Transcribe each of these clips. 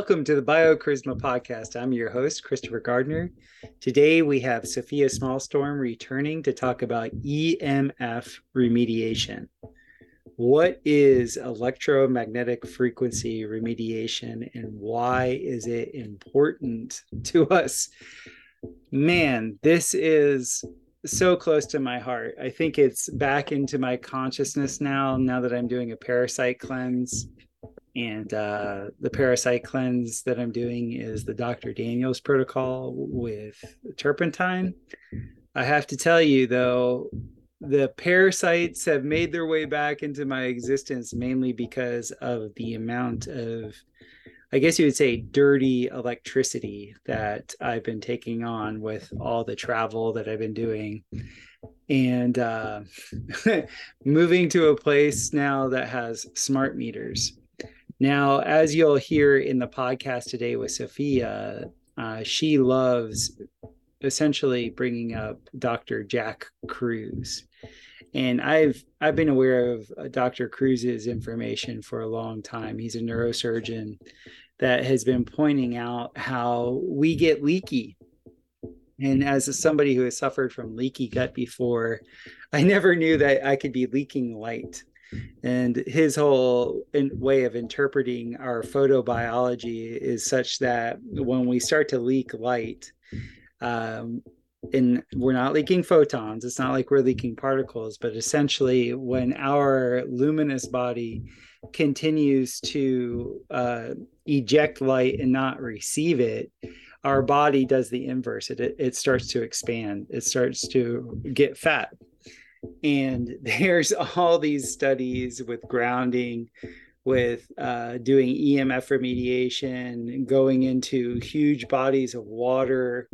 Welcome to the BioCharisma podcast. I'm your host, Christopher Gardner. Today we have Sofia Smallstorm returning to talk about EMF remediation. What is electromagnetic frequency remediation and why is it important to us? Man, this is so close to my heart. I think it's back into my consciousness now, now that I'm doing a parasite cleanse and uh, the parasite cleanse that I'm doing is the Dr. Daniels protocol with turpentine. I have to tell you, though, the parasites have made their way back into my existence mainly because of the amount of, I guess you would say, dirty electricity that I've been taking on with all the travel that I've been doing. And uh, moving to a place now that has smart meters now, as you'll hear in the podcast today with Sofia, uh, she loves essentially bringing up Dr. Jack Kruse. And I've I've been aware of uh, Dr. Kruse's information for a long time. He's a neurosurgeon that has been pointing out how we get leaky. And as somebody who has suffered from leaky gut before, I never knew that I could be leaking light and his whole way of interpreting our photobiology is such that when we start to leak light um, and we're not leaking photons it's not like we're leaking particles but essentially when our luminous body continues to uh, eject light and not receive it our body does the inverse. It, it starts to expand. It starts to get fat and there's all these studies with grounding with uh, doing emf remediation going into huge bodies of water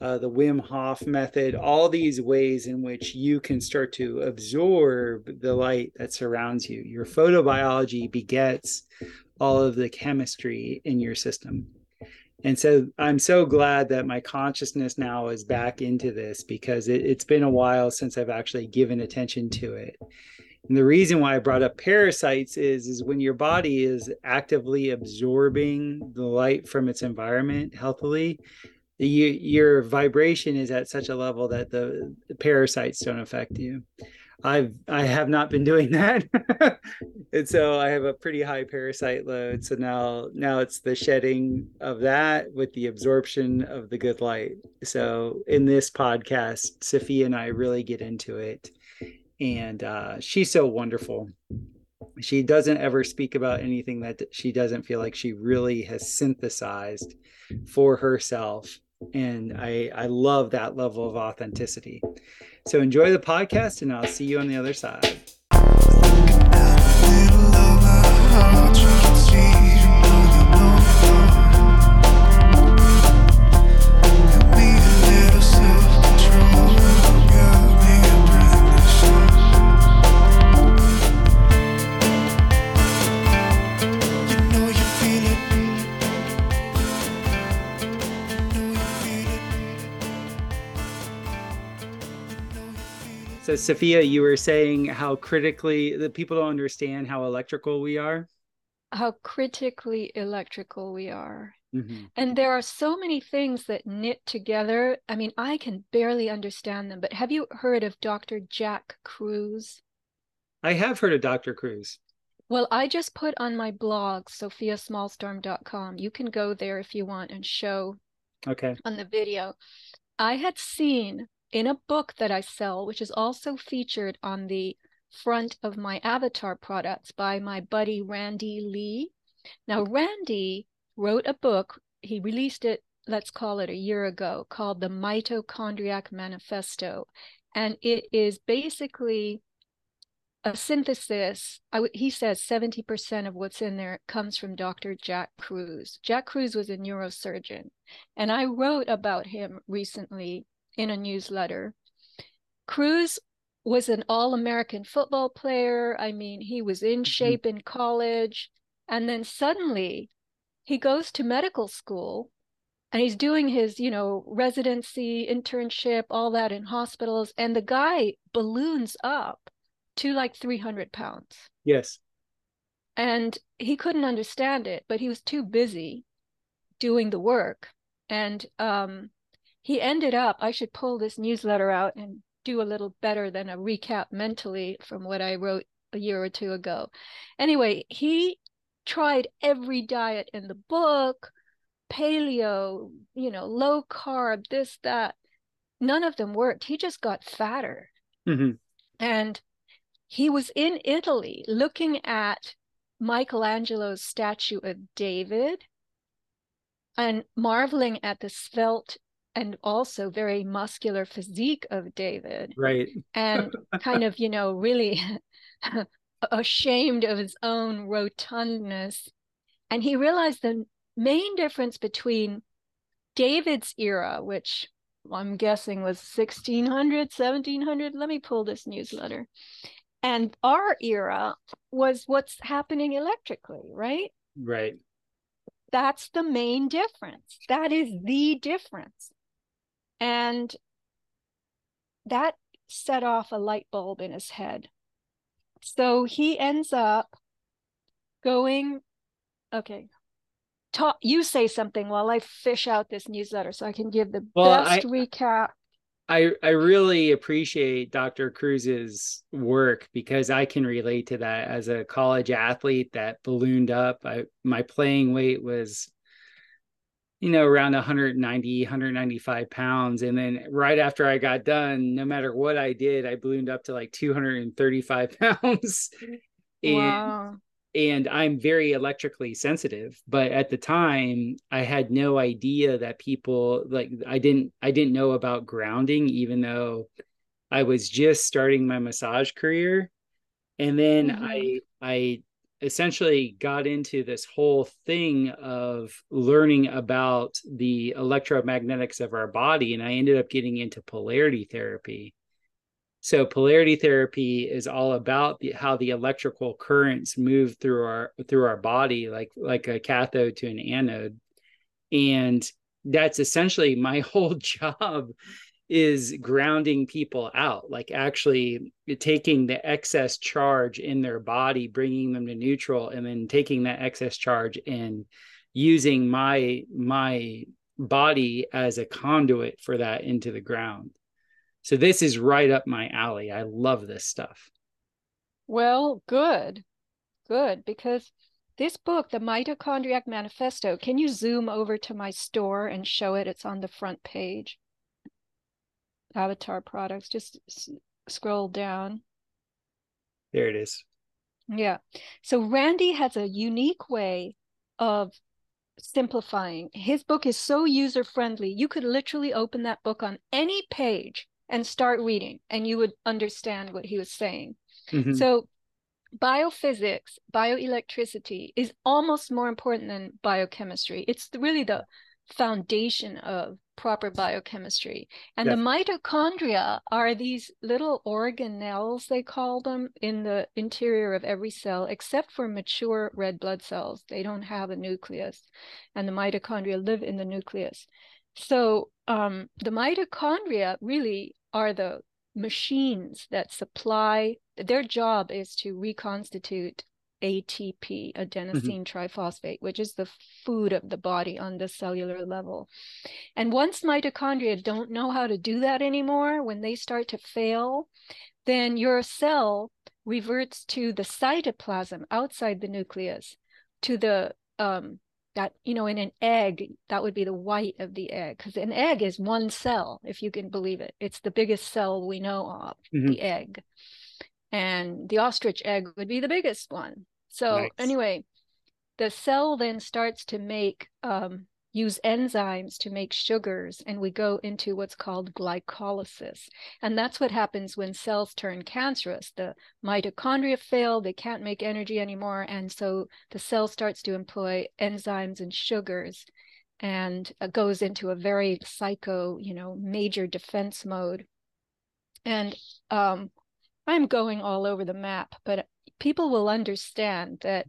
uh, the wim hof method all these ways in which you can start to absorb the light that surrounds you. Your photobiology begets all of the chemistry in your system and so i'm so glad that my consciousness now is back into this because it, has been a while since i've actually given attention to it. And the reason why i brought up parasites is is when your body is actively absorbing the light from its environment healthily you, your vibration is at such a level that the, the parasites don't affect you I've I have not been doing that, and so I have a pretty high parasite load. So now now it's the shedding of that with the absorption of the good light. So in this podcast, Sofia and I really get into it, and uh, she's so wonderful. She doesn't ever speak about anything that she doesn't feel like she really has synthesized for herself and I I love that level of authenticity. So enjoy the podcast, and I'll see you on the other side. So, Sofia, you were saying how critically the people don't understand how electrical we are. How critically electrical we are. Mm-hmm. And there are so many things that knit together. I mean, I can barely understand them, but have you heard of Dr. Jack Kruse? I have heard of Dr. Kruse. Well, I just put on my blog, sofiasmallstorm.com. You can go there if you want and show okay. on the video. I had seen in a book that I sell, which is also featured on the front of my avatar products by my buddy Randy Lee. Now, Randy wrote a book, he released it, let's call it a year ago, called The Mitochondriac Manifesto. And it is basically a synthesis. He says 70% of what's in there comes from Dr. Jack Kruse. Jack Kruse was a neurosurgeon. And I wrote about him recently in a newsletter. Kruse was an all American football player. I mean, he was in mm-hmm. shape in college. And then suddenly he goes to medical school and he's doing his, you know, residency, internship, all that in hospitals. And the guy balloons up to like 300 pounds. Yes. And he couldn't understand it, but he was too busy doing the work. And um, he ended up, I should pull this newsletter out and do a little better than a recap mentally from what I wrote a year or two ago. Anyway, he tried every diet in the book paleo, you know, low carb, this, that. None of them worked. He just got fatter. Mm-hmm. And he was in Italy looking at Michelangelo's statue of David and marveling at the svelte and also very muscular physique of David. Right. and kind of, you know, really ashamed of his own rotundness. And he realized the main difference between David's era, which I'm guessing was 1600, 1700. Let me pull this newsletter. And our era was what's happening electrically, right? Right. That's the main difference. That is the difference. And that set off a light bulb in his head. So he ends up going, okay, talk you say something while I fish out this newsletter so I can give the well, best I, recap. I I really appreciate Dr. Kruse's work because I can relate to that as a college athlete that ballooned up. I my playing weight was you know around 190 195 pounds and then right after i got done no matter what i did i ballooned up to like 235 pounds and wow and I'm very electrically sensitive. But at the time, I had no idea that people like I didn't I didn't know about grounding, even though I was just starting my massage career. And then mm-hmm. I I essentially got into this whole thing of learning about the electromagnetics of our body and i ended up getting into polarity therapy. So polarity therapy is all about the, how the electrical currents move through our through our body, like like a cathode to an anode, and that's essentially my whole job is grounding people out like actually taking the excess charge in their body bringing them to neutral and then taking that excess charge and using my my body as a conduit for that into the ground so this is right up my alley. I love this stuff. Well, good. Good. Because this book, The Mitochondriac Manifesto, can you zoom over to my store and show it? It's on the front page. Avatar products. Just s- scroll down. There it is. Yeah. So Randy has a unique way of simplifying. His book is so user friendly. You could literally open that book on any page and start reading and you would understand what he was saying mm-hmm. so biophysics bioelectricity is almost more important than biochemistry it's really the foundation of proper biochemistry. And the mitochondria are these little organelles they call them in the interior of every cell except for mature red blood cells. They don't have a nucleus and the mitochondria live in the nucleus. So um, the mitochondria really are the machines that supply their job is to reconstitute ATP, adenosine mm-hmm. triphosphate, which is the food of the body on the cellular level. And once mitochondria don't know how to do that anymore, when they start to fail, then your cell reverts to the cytoplasm outside the nucleus, to the um, that you know in an egg that would be the white of the egg because an egg is one cell if you can believe it it's the biggest cell we know of mm-hmm. the egg and the ostrich egg would be the biggest one. So nice. anyway the cell then starts to make um, use enzymes to make sugars and we go into what's called glycolysis. And that's what happens when cells turn cancerous. The mitochondria fail they can't make energy anymore and so the cell starts to employ enzymes and sugars and goes into a very psycho you know major defense mode. And um, i'm going all over the map but people will understand that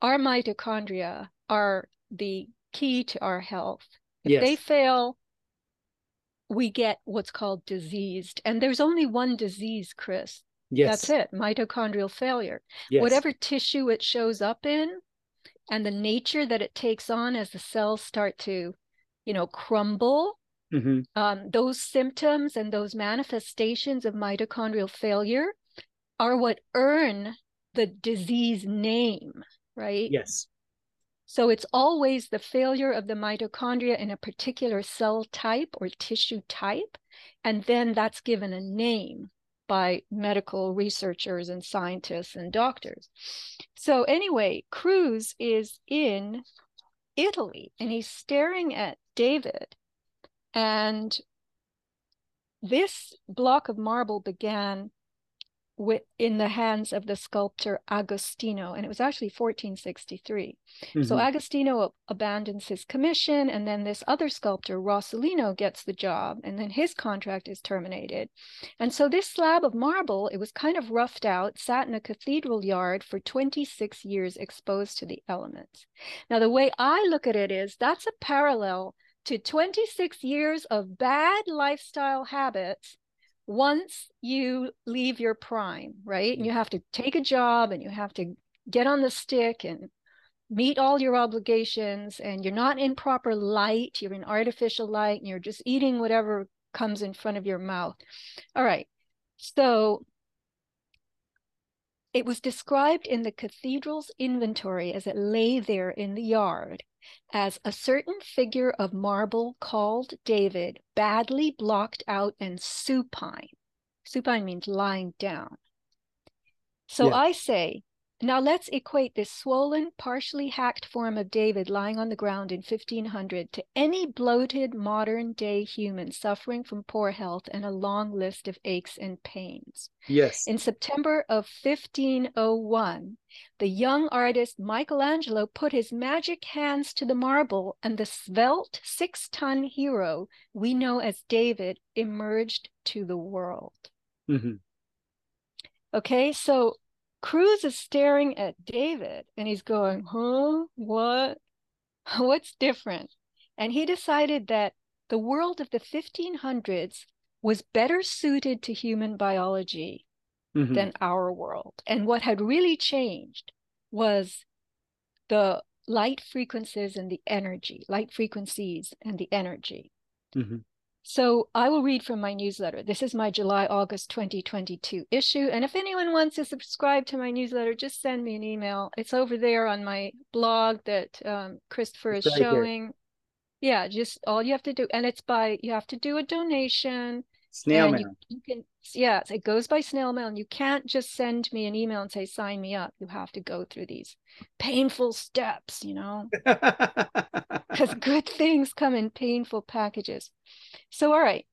our mitochondria are the key to our health. If yes. they fail, we get what's called diseased. And there's only one disease, Chris. Yes. That's it mitochondrial failure. Yes. Whatever tissue it shows up in, and the nature that it takes on as the cells start to, you know, crumble. hmm Um, those symptoms and those manifestations of mitochondrial failure are what earn the disease name, right? Yes. So it's always the failure of the mitochondria in a particular cell type or tissue type. And then that's given a name by medical researchers and scientists and doctors. So, anyway, Kruse is in Italy and he's staring at David. And this block of marble began with in the hands of the sculptor Agostino, and it was actually 1463. So Mhm. Agostino abandons his commission, and then this other sculptor, Rossellino, gets the job, and then his contract is terminated. And so this slab of marble, it was kind of roughed out, sat in a cathedral yard for 26 years, exposed to the elements. Now, the way I look at it is that's a parallel to 26 years of bad lifestyle habits once you leave your prime, right? And you have to take a job and you have to get on the stick and meet all your obligations and you're not in proper light, you're in artificial light and you're just eating whatever comes in front of your mouth. All right. So it was described in the cathedral's inventory as it lay there in the yard as a certain figure of marble called David, badly blocked out and supine. Supine means lying down. So Yeah. I say, now let's equate this swollen, partially hacked form of David lying on the ground in 1500 to any bloated modern day human suffering from poor health and a long list of aches and pains. Yes. In September of 1501, the young artist Michelangelo put his magic hands to the marble, and the svelte six ton hero we know as David emerged to the world. hmm Okay, so Kruse is staring at David and he's going, huh? What? What's different? And he decided that the world of the 1500s was better suited to human biology hmm than our world. And what had really changed was the light frequencies and the energy, light frequencies and the energy. hmm So I will read from my newsletter. This is my July August 2022 issue. And if anyone wants to subscribe to my newsletter, just send me an email. It's over there on my blog that um, Christopher is It's right here. showing. Yeah, just all you have to do. And it's by, you have to do a donation. Snail mail. you, you can, yes, it goes by snail mail. And you can't just send me an email and say, sign me up. You have to go through these painful steps, you know? because good things come in painful packages. So, all right.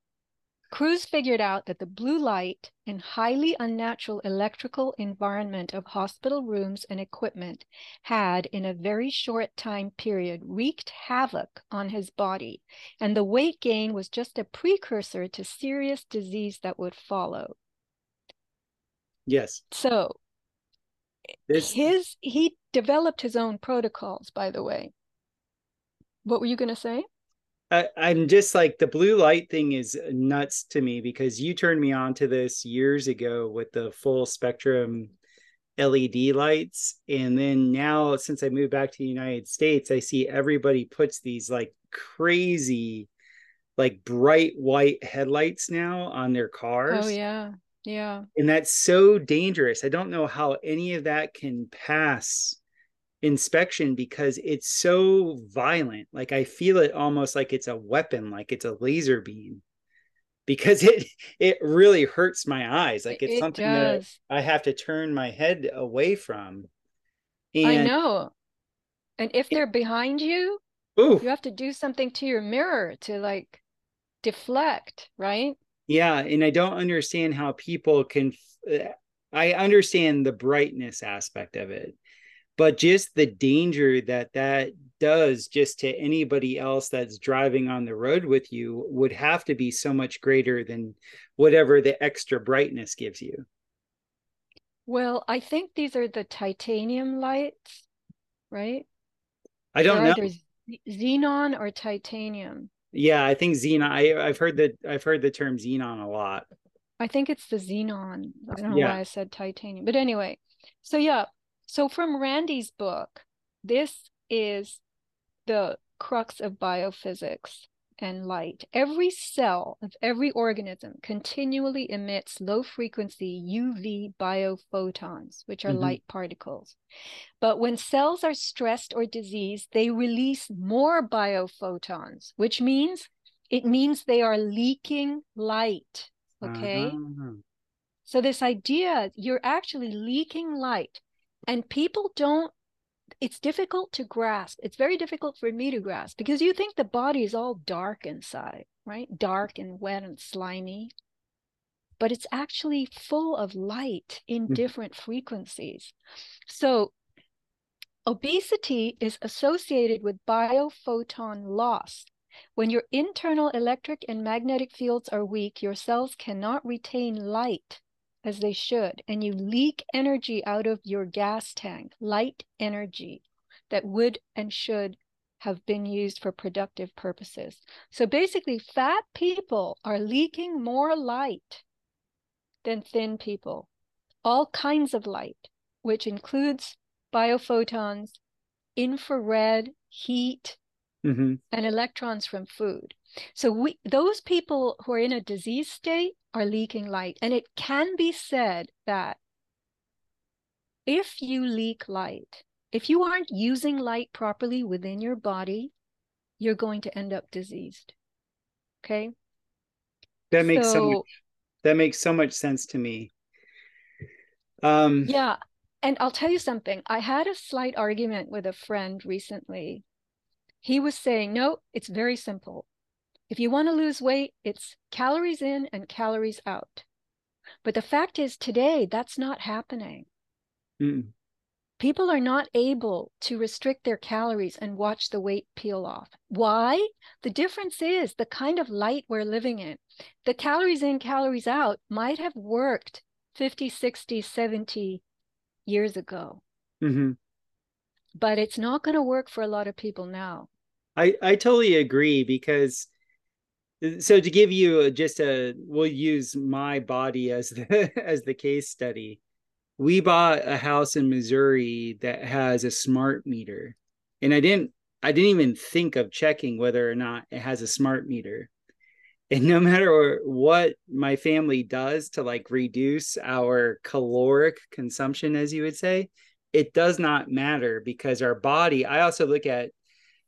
Kruse figured out that the blue light and highly unnatural electrical environment of hospital rooms and equipment had, in a very short time period, wreaked havoc on his body, and the weight gain was just a precursor to serious disease that would follow. yes. So, This his he developed his own protocols, by the way. What were you going to say? I, I'm just like the blue light thing is nuts to me because you turned me on to this years ago with the full spectrum LED lights. And then now, since I moved back to the United States, I see everybody puts these like crazy, like bright white headlights now on their oh, cars. Oh, yeah. Yeah. And that's so dangerous. I don't know how any of that can pass inspection because it's so violent. Like I feel it almost like it's a weapon, like it's a laser beam. Because it it really hurts my eyes. Like it's It something that. I have to turn my head away from. I know. And if they're behind you, ooh, you have to do something to your mirror to like deflect, right? yeah, and I don't understand how people can. f- eh, I understand the brightness aspect of it, but just the danger that that does just to anybody else that's driving on the road with you would have to be so much greater than whatever the extra brightness gives you. Well, I think these are the titanium lights, right? I don't They're know. xenon or titanium. Yeah, I think xenon. I, I've heard that. I've heard the term xenon a lot. I think it's the xenon. I don't know Yeah. why I said titanium. But anyway, so yeah. So from Randy's book, this is the crux of biophysics and light. Every cell of every organism continually emits low frequency UV biophotons, which are mm-hmm. light particles. But when cells are stressed or diseased, they release more biophotons, which means it means they are leaking light. Okay. Uh-huh. So, this idea you're actually leaking light, and people don't it's difficult to grasp. It's very difficult for me to grasp because you think the body is all dark inside, right? Dark and wet and slimy. But it's actually full of light in mm-hmm. different frequencies. So, obesity is associated with biophoton loss. When your internal electric and magnetic fields are weak, your cells cannot retain light as they should, and you leak energy out of your gas tank, light energy that would and should have been used for productive purposes. So basically, fat people are leaking more light than thin people, all kinds of light, which includes biophotons, infrared, heat, mm-hmm. and electrons from food. So we those people who are in a disease state are leaking light. And it can be said that if you leak light, if you aren't using light properly within your body, you're going to end up diseased. Okay. That makes so, so much, that makes so much sense to me. Um yeah. And I'll tell you something. I had a slight argument with a friend recently. He was saying, no, it's very simple. If you want to lose weight, it's calories in and calories out. But the fact is, today, that's not happening. Mm. People are not able to restrict their calories and watch the weight peel off. Why? The difference is the kind of light we're living in. The calories in, calories out might have worked 50, 60, 70 years ago. Mm-hmm. But it's not going to work for a lot of people now. I, I totally agree because uh, so to give you just a we'll use my body as the as the case study we bought a house in missouri that has a smart meter and i didn't i didn't even think of checking whether or not it has a smart meter and no matter what my family does to like reduce our caloric consumption as you would say it does not matter because our body i also look at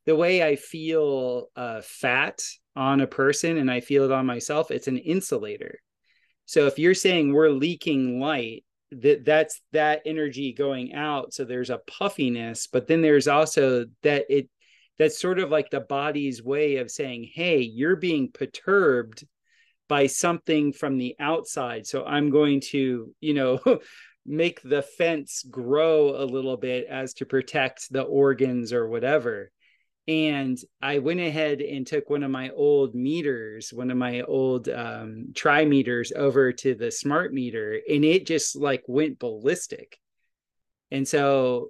the way i feel uh, fat on a person and I feel it on myself, it's an insulator. So if you're saying we're leaking light, that that's that energy going out. So there's a puffiness, but then there's also that it that's sort of like the body's way of saying, hey, you're being perturbed by something from the outside. So I'm going to, you know, make the fence grow a little bit as to protect the organs or whatever and I went ahead and took one of my old meters, one of my old um, tri meters over to the smart meter, and it just like went ballistic. And so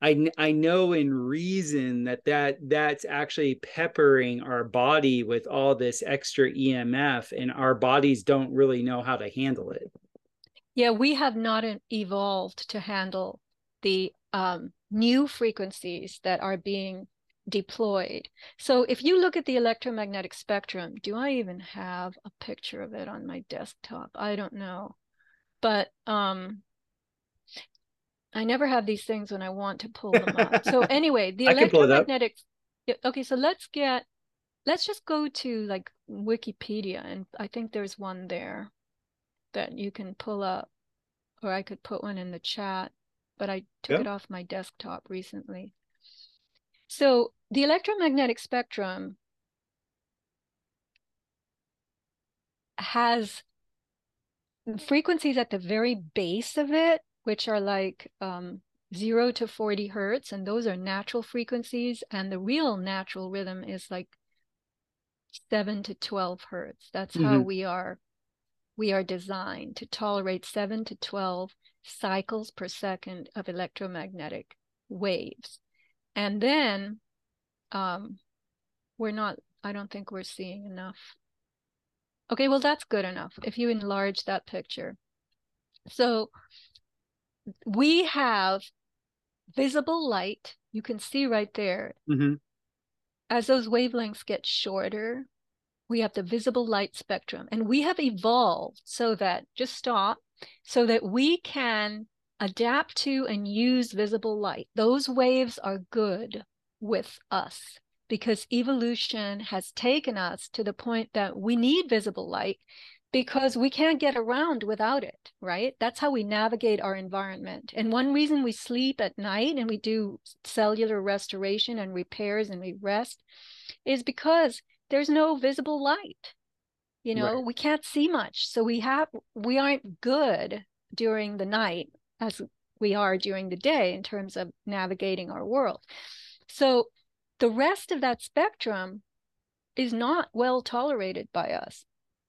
I I know in reason that that that's actually peppering our body with all this extra EMF, and our bodies don't really know how to handle it. Yeah, we have not evolved to handle the um, new frequencies that are being deployed. So if you look at the electromagnetic spectrum, do I even have a picture of it on my desktop? I don't know. But um I never have these things when I want to pull them up. So anyway, the electromagnetic Okay, so let's get let's just go to like Wikipedia and I think there's one there that you can pull up or I could put one in the chat, but I took yeah. it off my desktop recently. So the electromagnetic spectrum has frequencies at the very base of it, which are like um, 0 to 40 hertz, and those are natural frequencies. And the real natural rhythm is like 7 to 12 hertz. That's mm-hmm. how we are we are designed to tolerate 7 to 12 cycles per second of electromagnetic waves. And then um, we're not, I don't think we're seeing enough. Okay, well, that's good enough if you enlarge that picture. So we have visible light you can see right there, hmm as those wavelengths get shorter, we have the visible light spectrum. And we have evolved so that, just stop, so that we can adapt to and use visible light. Those waves are good with us because evolution has taken us to the point that we need visible light because we can't get around without it, right? That's how we navigate our environment. And one reason we sleep at night and we do cellular restoration and repairs and we rest is because there's no visible light. You know, right. we can't see much. So we have we aren't good during the night as we are during the day in terms of navigating our world. So the rest of that spectrum is not well tolerated by us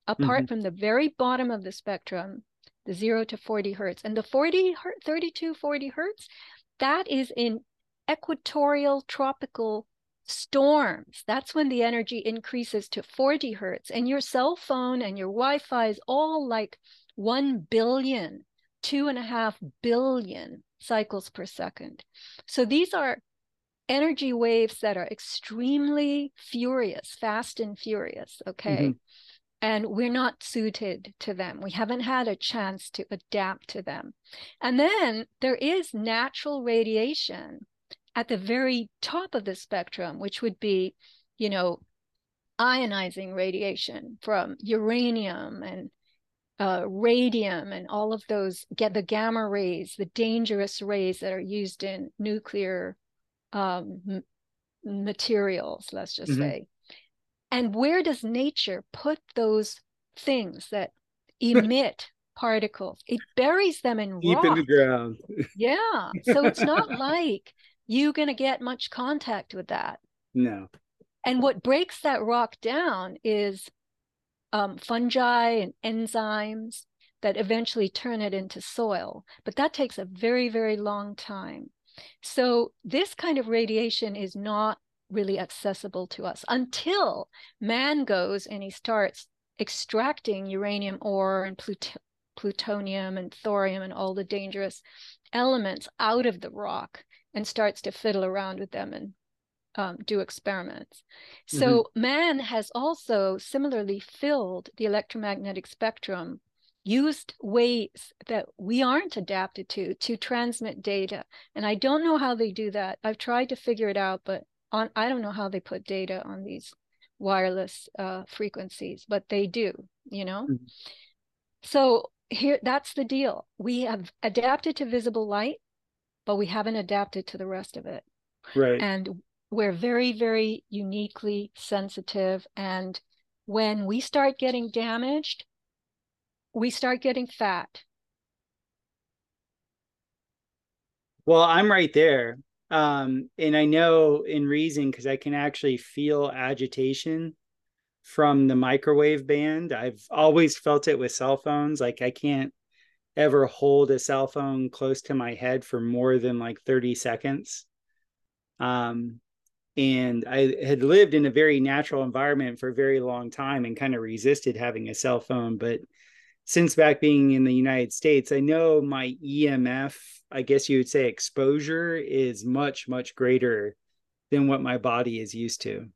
apart mm-hmm. from the very bottom of the spectrum, the 0 to 40 hertz. And the 40 32, 40 hertz, that is in equatorial tropical storms. That's when the energy increases to 40 hertz. And your cell phone and your Wi Fi is all like 1 billion, two and a half billion cycles per second. So these are energy waves that are extremely furious, fast and furious. Okay. Mm-hmm and we're not suited to them. We haven't had a chance to adapt to them. And then there is natural radiation at the very top of the spectrum, which would be, you know, ionizing radiation from uranium and uh, radium and all of those get the gamma rays, the dangerous rays that are used in nuclear um, materials, let's just mm-hmm. say. And where does nature put those things that emit particles? It buries them in deep rock. in the ground. yeah. So it's not like you're going to get much contact with that. No. And what breaks that rock down is um, fungi and enzymes that eventually turn it into soil. But that takes a very, very long time. So this kind of radiation is not really accessible to us until man goes and he starts extracting uranium ore and plut- plutonium and thorium and all the dangerous elements out of the rock and starts to fiddle around with them and um, do experiments. So mm-hmm. man has also similarly filled the electromagnetic spectrum used ways that we aren't adapted to to transmit data and i don't know how they do that i've tried to figure it out but on i don't know how they put data on these wireless uh, frequencies but they do you know mm-hmm. so here that's the deal we have adapted to visible light but we haven't adapted to the rest of it. Right. And we're very very uniquely sensitive. And when we start getting damaged we start getting fat. Well i'm right there. Um, and I know in reason because I can actually feel agitation from the microwave band. I've always felt it with cell phones. Like I can't ever hold a cell phone close to my head for more than like 30 seconds. Um, and I had lived in a very natural environment for a very long time and kind of resisted having a cell phone. But since back being in the United States, I know my EMF, I guess you would say exposure is much, much greater than what my body is used to.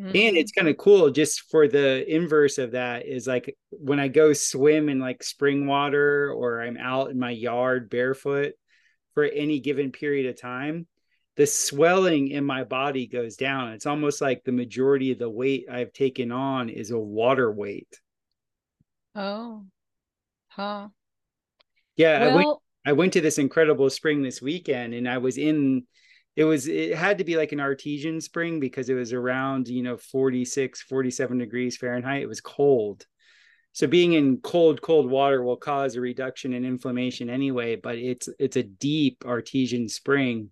Mm-hmm. And it's kind of cool just for the inverse of that is like when I go swim in like spring water or I'm out in my yard barefoot for any given period of time, the swelling in my body goes down. It's almost like the majority of the weight I've taken on is a water weight. Oh, huh. Yeah, well, I went. I went to this incredible spring this weekend, and I was in. It was. It had to be like an artesian spring because it was around you know 46, 47 degrees Fahrenheit. It was cold. So being in cold, cold water will cause a reduction in inflammation anyway. But it's it's a deep artesian spring,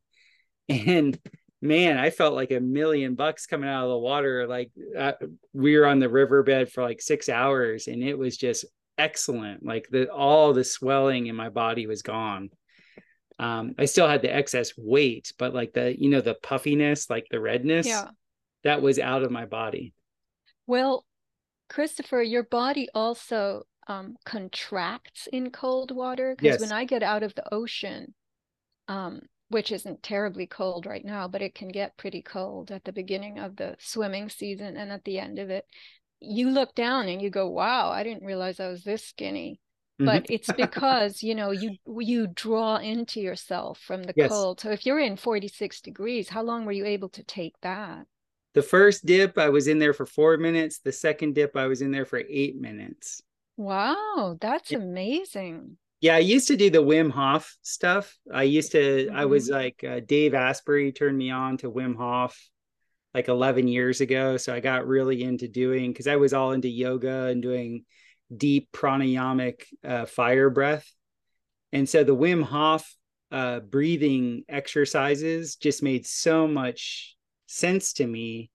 and man, I felt like a million bucks coming out of the water. Like uh, we were on the riverbed for like six hours, and it was just excellent. Like the all the swelling in my body was gone. Um, I still had the excess weight, but like the you know the puffiness, like the redness, yeah. that was out of my body. Well, Christopher, your body also um, contracts in cold water because yes. when I get out of the ocean, um, which isn't terribly cold right now, but it can get pretty cold at the beginning of the swimming season and at the end of it. You look down and you go, "Wow, I didn't realize I was this skinny." Mm-hmm. But it's because you know you you draw into yourself from the yes. cold. So if you're in 46 degrees, how long were you able to take that? The first dip, I was in there for four minutes. The second dip, I was in there for eight minutes. Wow, that's yeah. amazing. Yeah, I used to do the Wim Hof stuff. I used to, mm-hmm. I was mm-hmm. like, uh, Dave Asprey turned me on to Wim Hof like 11 years ago. So I got really into doing, because I was all into yoga and doing deep pranayamic uh, fire breath. And so the Wim Hof uh, breathing exercises just made so much sense to me.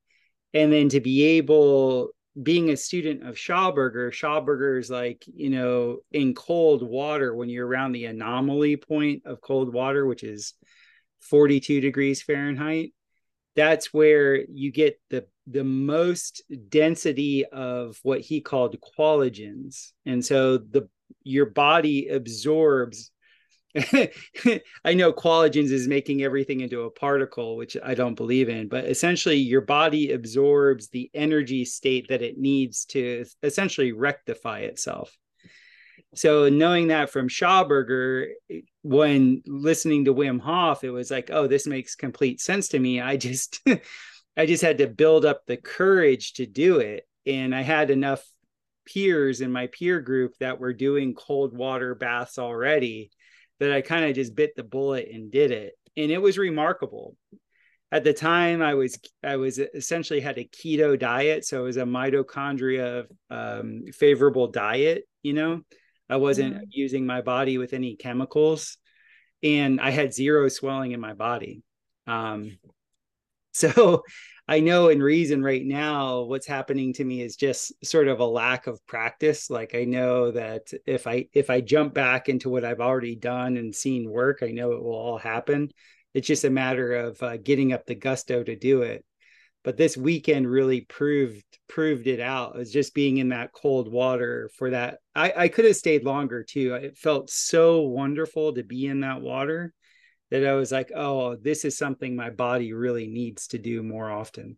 And then to be able being a student of Schauberger, Schauberger is like, you know, in cold water when you're around the anomaly point of cold water, which is 42 degrees Fahrenheit, that's where you get the the most density of what he called collagens. And so the your body absorbs I know collagens is making everything into a particle, which I don't believe in, but essentially your body absorbs the energy state that it needs to essentially rectify itself. So knowing that from Schauberger, when listening to Wim Hof, it was like, oh, this makes complete sense to me. I just I just had to build up the courage to do it. And I had enough peers in my peer group that were doing cold water baths already that I kind of just bit the bullet and did it. And it was remarkable. At the time, I was I was essentially had a keto diet, so it was a mitochondria um, favorable diet. You know, I wasn't mm-hmm. using my body with any chemicals, and I had zero swelling in my body. Um, so I know in reason right now, what's happening to me is just sort of a lack of practice. Like I know that if I if I jump back into what I've already done and seen work, I know it will all happen. It's just a matter of uh, getting up the gusto to do it. But this weekend really proved proved it out. It was just being in that cold water for that. I, I could have stayed longer too. It felt so wonderful to be in that water that I was like, oh, this is something my body really needs to do more often.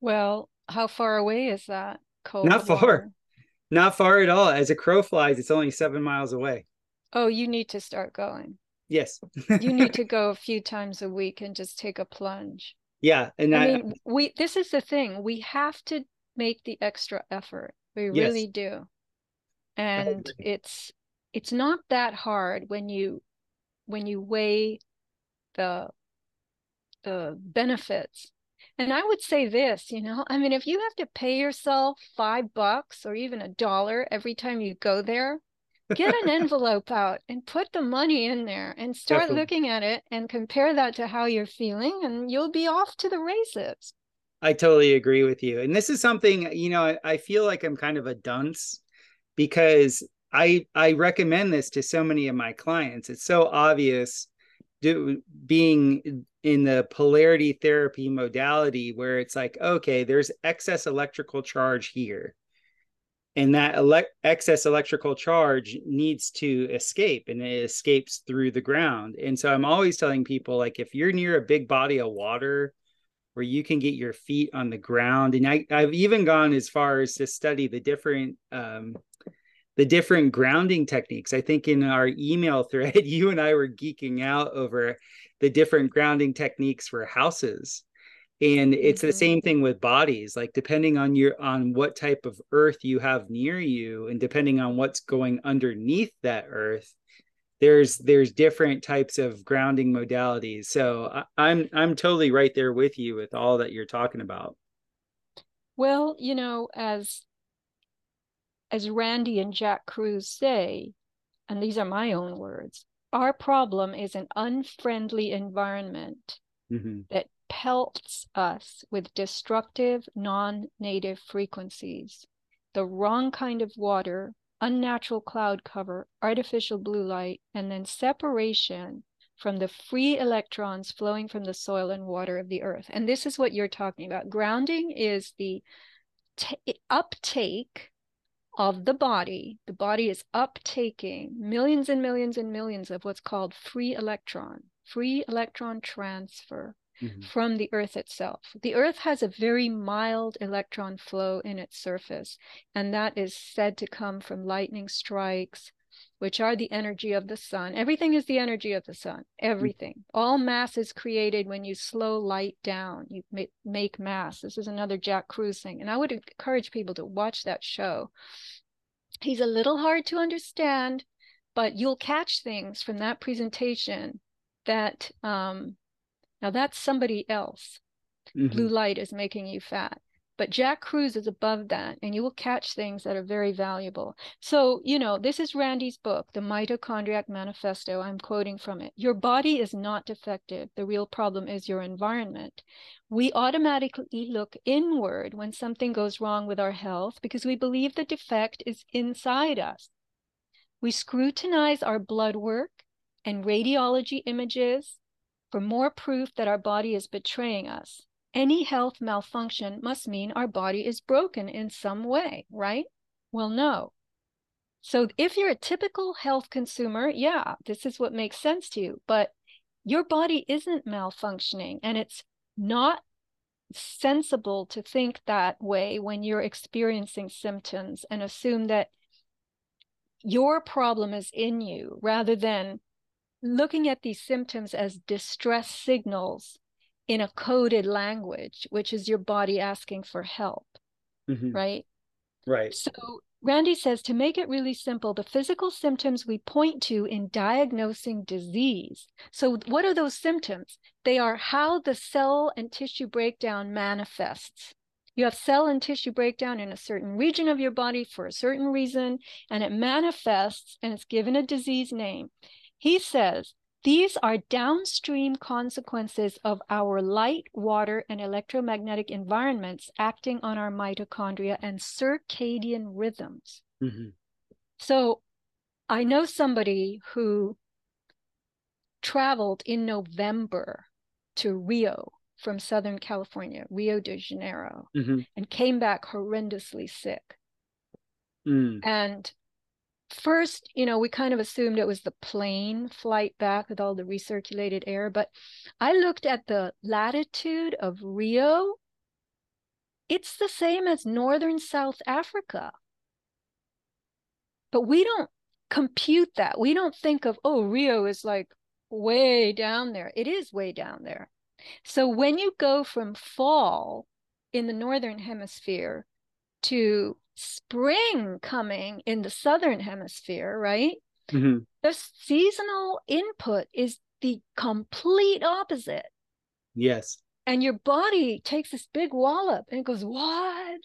Well, how far away is that? Cold Not far. Water? Not far at all. As a crow flies, it's only seven miles away. Oh, you need to start going. Yes. you need to go a few times a week and just take a plunge. Yeah. And I, I mean, we this is the thing. We have to make the extra effort. We yes. really do. And it's it's not that hard when you when you weigh the the benefits. And i would say this you know i mean if you have to pay yourself five bucks or even a dollar every time you go there get an envelope out and put the money in there and start Definitely. looking at it and compare that to how you're feeling and you'll be off to the races. I totally agree with you. And this is something you know i, I feel like i'm kind of a dunce because I I recommend this to so many of my clients. It's so obvious do, being in the polarity therapy modality where it's like okay, there's excess electrical charge here. And that ele- excess electrical charge needs to escape and it escapes through the ground. And so I'm always telling people like if you're near a big body of water where you can get your feet on the ground and I, I've even gone as far as to study the different um, the different grounding techniques. I think in our email thread, you and I were geeking out over the different grounding techniques for houses. And it's mm-hmm. the same thing with bodies. Like depending on your on what type of earth you have near you, and depending on what's going underneath that earth, there's there's different types of grounding modalities. So I, I'm I'm totally right there with you with all that you're talking about. Well, you know, as as Randy and Jack Kruse say, and these are my own words, our problem is an unfriendly environment mm-hmm. that pelts us with destructive, non native frequencies, the wrong kind of water, unnatural cloud cover, artificial blue light, and then separation from the free electrons flowing from the soil and water of the earth. And this is what you're talking about. Grounding is the t- uptake of the body, the body is uptaking millions and millions and millions of what's called free electron, free electron transfer mm-hmm. from the Earth itself. The Earth has a very mild electron flow in its surface, and that is said to come from lightning strikes, which are the energy of the sun. Everything is the energy of the sun. Everything. All mass is created when you slow light down. You make mass. This is another Jack Kruse thing. And I would encourage people to watch that show. He's a little hard to understand, but you'll catch things from that presentation that um, now that's somebody else. Mm-hmm. Blue light is making you fat. But Jack Kruse is above that, and you will catch things that are very valuable. So, you know, this is Randy's book, The Mitochondriac Manifesto. I'm quoting from it. Your body is not defective. The real problem is your environment. We automatically look inward when something goes wrong with our health because we believe the defect is inside us. We scrutinize our blood work and radiology images for more proof that our body is betraying us. Any health malfunction must mean our body is broken in some way, right? Well, no. So if you're a typical health consumer, yeah, this is what makes sense to you, but your body isn't malfunctioning and it's not sensible to think that way when you're experiencing symptoms and assume that your problem is in you rather than looking at these symptoms as distress signals in a coded language, which is your body asking for help. Mm-hmm. Right. Right. So Randy says to make it really simple, the physical symptoms we point to in diagnosing disease. So, what are those symptoms? They are how the cell and tissue breakdown manifests. You have cell and tissue breakdown in a certain region of your body for a certain reason, and it manifests and it's given a disease name. He says these are downstream consequences of our light, water, and electromagnetic environments acting on our mitochondria and circadian rhythms. Mm-hmm. So I know somebody who traveled in November to Rio from Southern California, Rio de Janeiro, mm-hmm. and came back horrendously sick. Mm. And first, you know, we kind of assumed it was the plane flight back with all the recirculated air, but I looked at the latitude of Rio. It's the same as northern South Africa. But we don't compute that. We don't think of, oh, Rio is like way down there. It is way down there. So when you go from fall in the northern hemisphere to spring coming in the southern hemisphere, right? Mm-hmm. The seasonal input is the complete opposite. Yes. And your body takes this big wallop and it goes, What?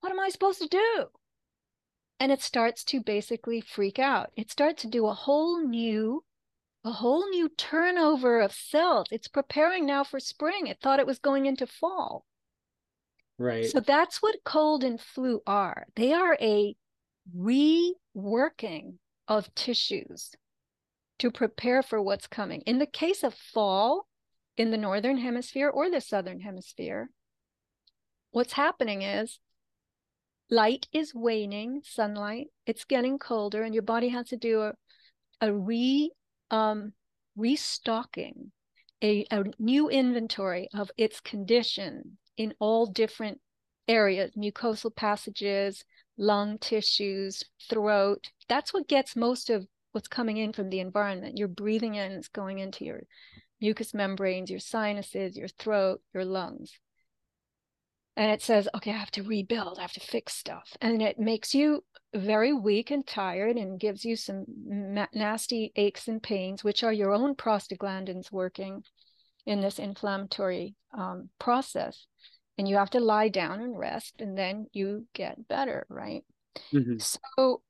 What am I supposed to do? And it starts to basically freak out. It starts to do a whole new, a whole new turnover of cells. It's preparing now for spring. It thought it was going into fall. Right. So that's what cold and flu are. They are a reworking of tissues to prepare for what's coming. In the case of fall in the northern hemisphere or the southern hemisphere, what's happening is light is waning, sunlight, it's getting colder, and your body has to do a, a re um, restocking, a, a new inventory of its condition, in all different areas mucosal passages, lung tissues, throat. That's what gets most of what's coming in from the environment. You're breathing in, it's going into your mucous membranes, your sinuses, your throat, your lungs. And it says, okay, I have to rebuild, I have to fix stuff. And it makes you very weak and tired and gives you some nasty aches and pains, which are your own prostaglandins working in this inflammatory um, process and you have to lie down and rest and then you get better right? Mm-hmm. so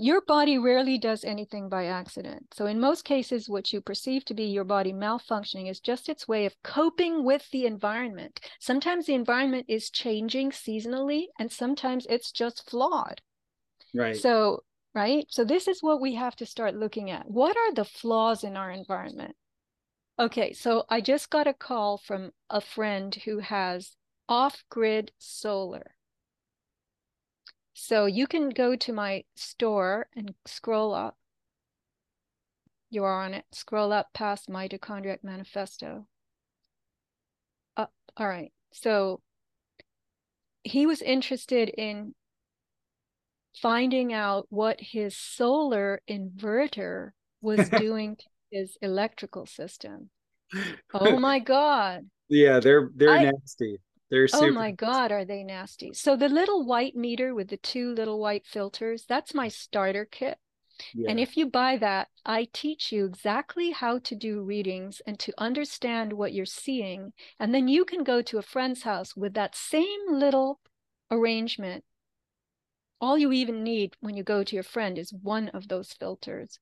your body rarely does anything by accident. So in most cases what you perceive to be your body malfunctioning is just its way of coping with the environment. Sometimes the environment is changing seasonally and sometimes it's just flawed. Right. So right? So this is what we have to start looking at. What are the flaws in our environment Okay, so I just got a call from a friend who has off grid solar. So you can go to my store and scroll up. You are on it. Scroll up past Mitochondriac Manifesto. Up. All right. So he was interested in finding out what his solar inverter was doing to his electrical system. Oh my God. Yeah, they're they're I, nasty. They're oh my God, are they nasty? So the little white meter with the two little white filters, that's my starter kit. Yeah. And if you buy that, I teach you exactly how to do readings and to understand what you're seeing. And then you can go to a friend's house with that same little arrangement. All you even need when you go to your friend is one of those filters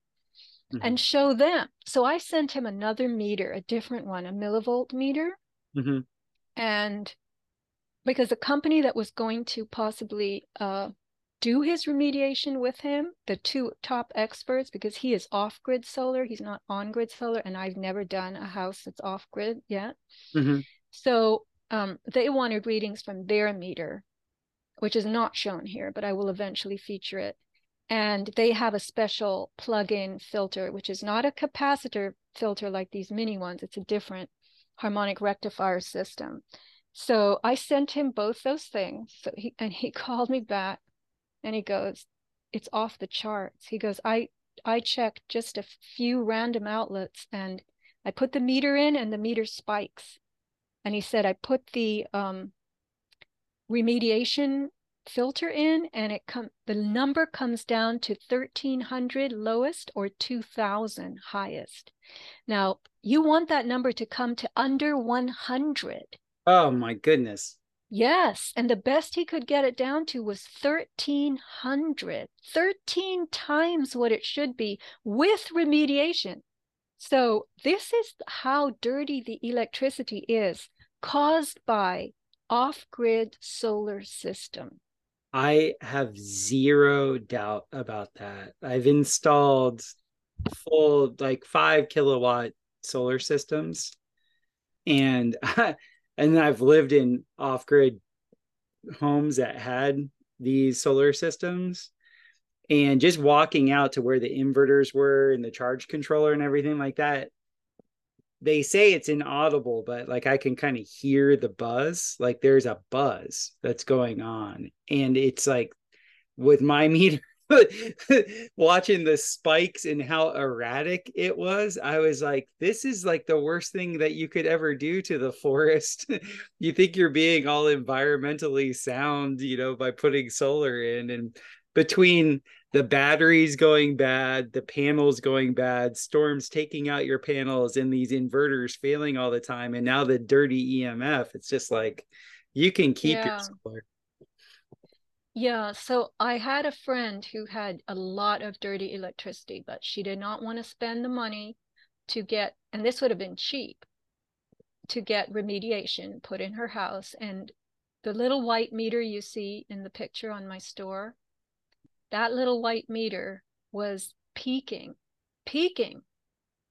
mm-hmm. and show them. So I sent him another meter, a different one, a millivolt meter. Mm-hmm. And because the company that was going to possibly uh, do his remediation with him, the two top experts, because he is off grid solar, he's not on grid solar, and I've never done a house that's off grid yet. Mm-hmm. So um, they wanted readings from their meter, which is not shown here, but I will eventually feature it. And they have a special plug-in filter, which is not a capacitor filter like these mini ones. It's a different harmonic rectifier system. So I sent him both those things. So he and he called me back and he goes, It's off the charts. He goes, I I checked just a few random outlets and I put the meter in and the meter spikes. And he said, I put the um, remediation filter in and it come the number comes down to 1300 lowest or 2000 highest. Now you want that number to come to under 100 oh my goodness. Yes and the best he could get it down to was 1300 13 times what it should be with remediation. So this is how dirty the electricity is caused by off-grid solar system I have zero doubt about that. I've installed full like five kilowatt solar systems and and I've lived in off-grid homes that had these solar systems and just walking out to where the inverters were and the charge controller and everything like that they say it's inaudible, but like I can kind of hear the buzz. Like there's a buzz that's going on. And it's like with my meter watching the spikes and how erratic it was, I was like, this is like the worst thing that you could ever do to the forest. you think you're being all environmentally sound, you know, by putting solar in. And between the batteries going bad, the panels going bad, storms taking out your panels, and these inverters failing all the time. And now the dirty EMF, it's just like you can keep yeah. your solar. Yeah, so I had a friend who had a lot of dirty electricity, but she did not want to spend the money to get, and this would have been cheap, to get remediation put in her house. And the little white meter you see in the picture on my store, that little white meter was peaking, peaking.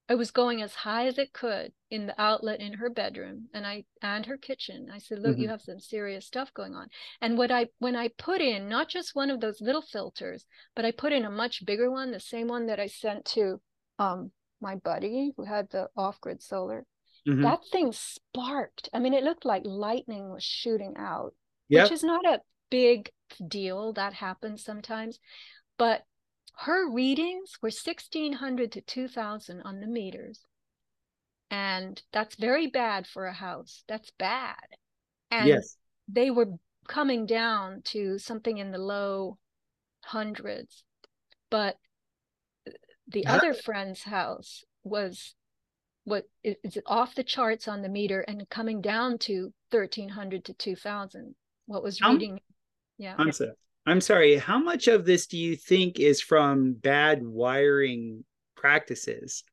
It was going as high as it could in the outlet in her bedroom and I and her kitchen. I said, look, mm-hmm. you have some serious stuff going on. And what I when I put in not just one of those little filters, but I put in a much bigger one, the same one that I sent to um my buddy who had the off-grid solar. Mm-hmm. That thing sparked. I mean, it looked like lightning was shooting out, yep. which is not a big deal that happens sometimes but her readings were 1600 to 2000 on the meters. And that's very bad for a house. That's bad. And yes. they were coming down to something in the low hundreds. But the other friend's house was what is it off the charts on the meter and coming down to 1300 to 2000 what was reading yeah. I'm sorry. I'm sorry. How much of this do you think is from bad wiring practices?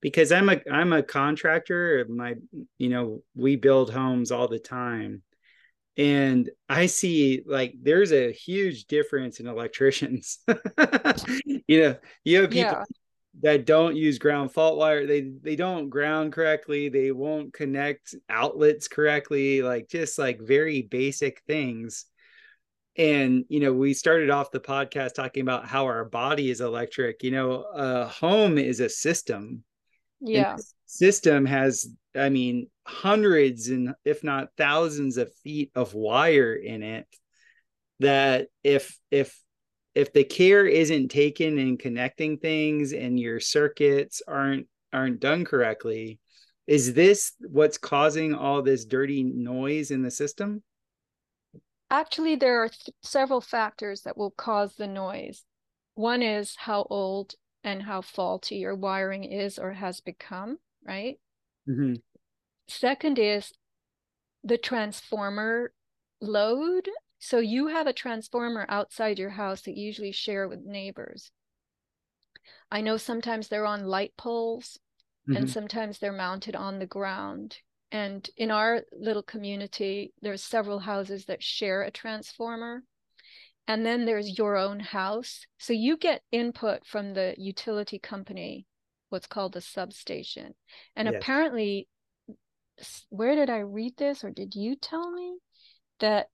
Because I'm a I'm a contractor. My you know we build homes all the time, and I see like there's a huge difference in electricians. you know, you have people yeah. that don't use ground fault wire. They they don't ground correctly. They won't connect outlets correctly. Like just like very basic things and you know we started off the podcast talking about how our body is electric you know a home is a system. Yeah. system has i mean hundreds and if not thousands of feet of wire in it that if if if the care isn't taken in connecting things and your circuits aren't aren't done correctly is this what's causing all this dirty noise in the system Actually, there are th- several factors that will cause the noise. One is how old and how faulty your wiring is or has become, right? Mm-hmm. Second is the transformer load. So you have a transformer outside your house that you usually share with neighbors. I know sometimes they're on light poles mm-hmm. and sometimes they're mounted on the ground and in our little community there's several houses that share a transformer. And then there's your own house. So you get input from the utility company what's called the substation. And yes. apparently where did i read this or did you tell me? That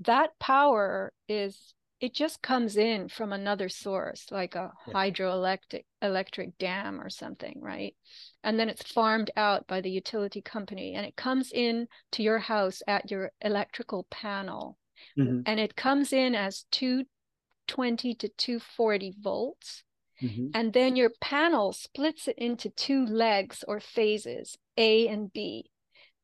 that power is it just comes in from another source like a yeah. hydroelectric electric dam or something right and then it's farmed out by the utility company and it comes in to your house at your electrical panel mm-hmm. and it comes in as 220 to 240 volts mm-hmm. and then your panel splits it into two legs or phases a and b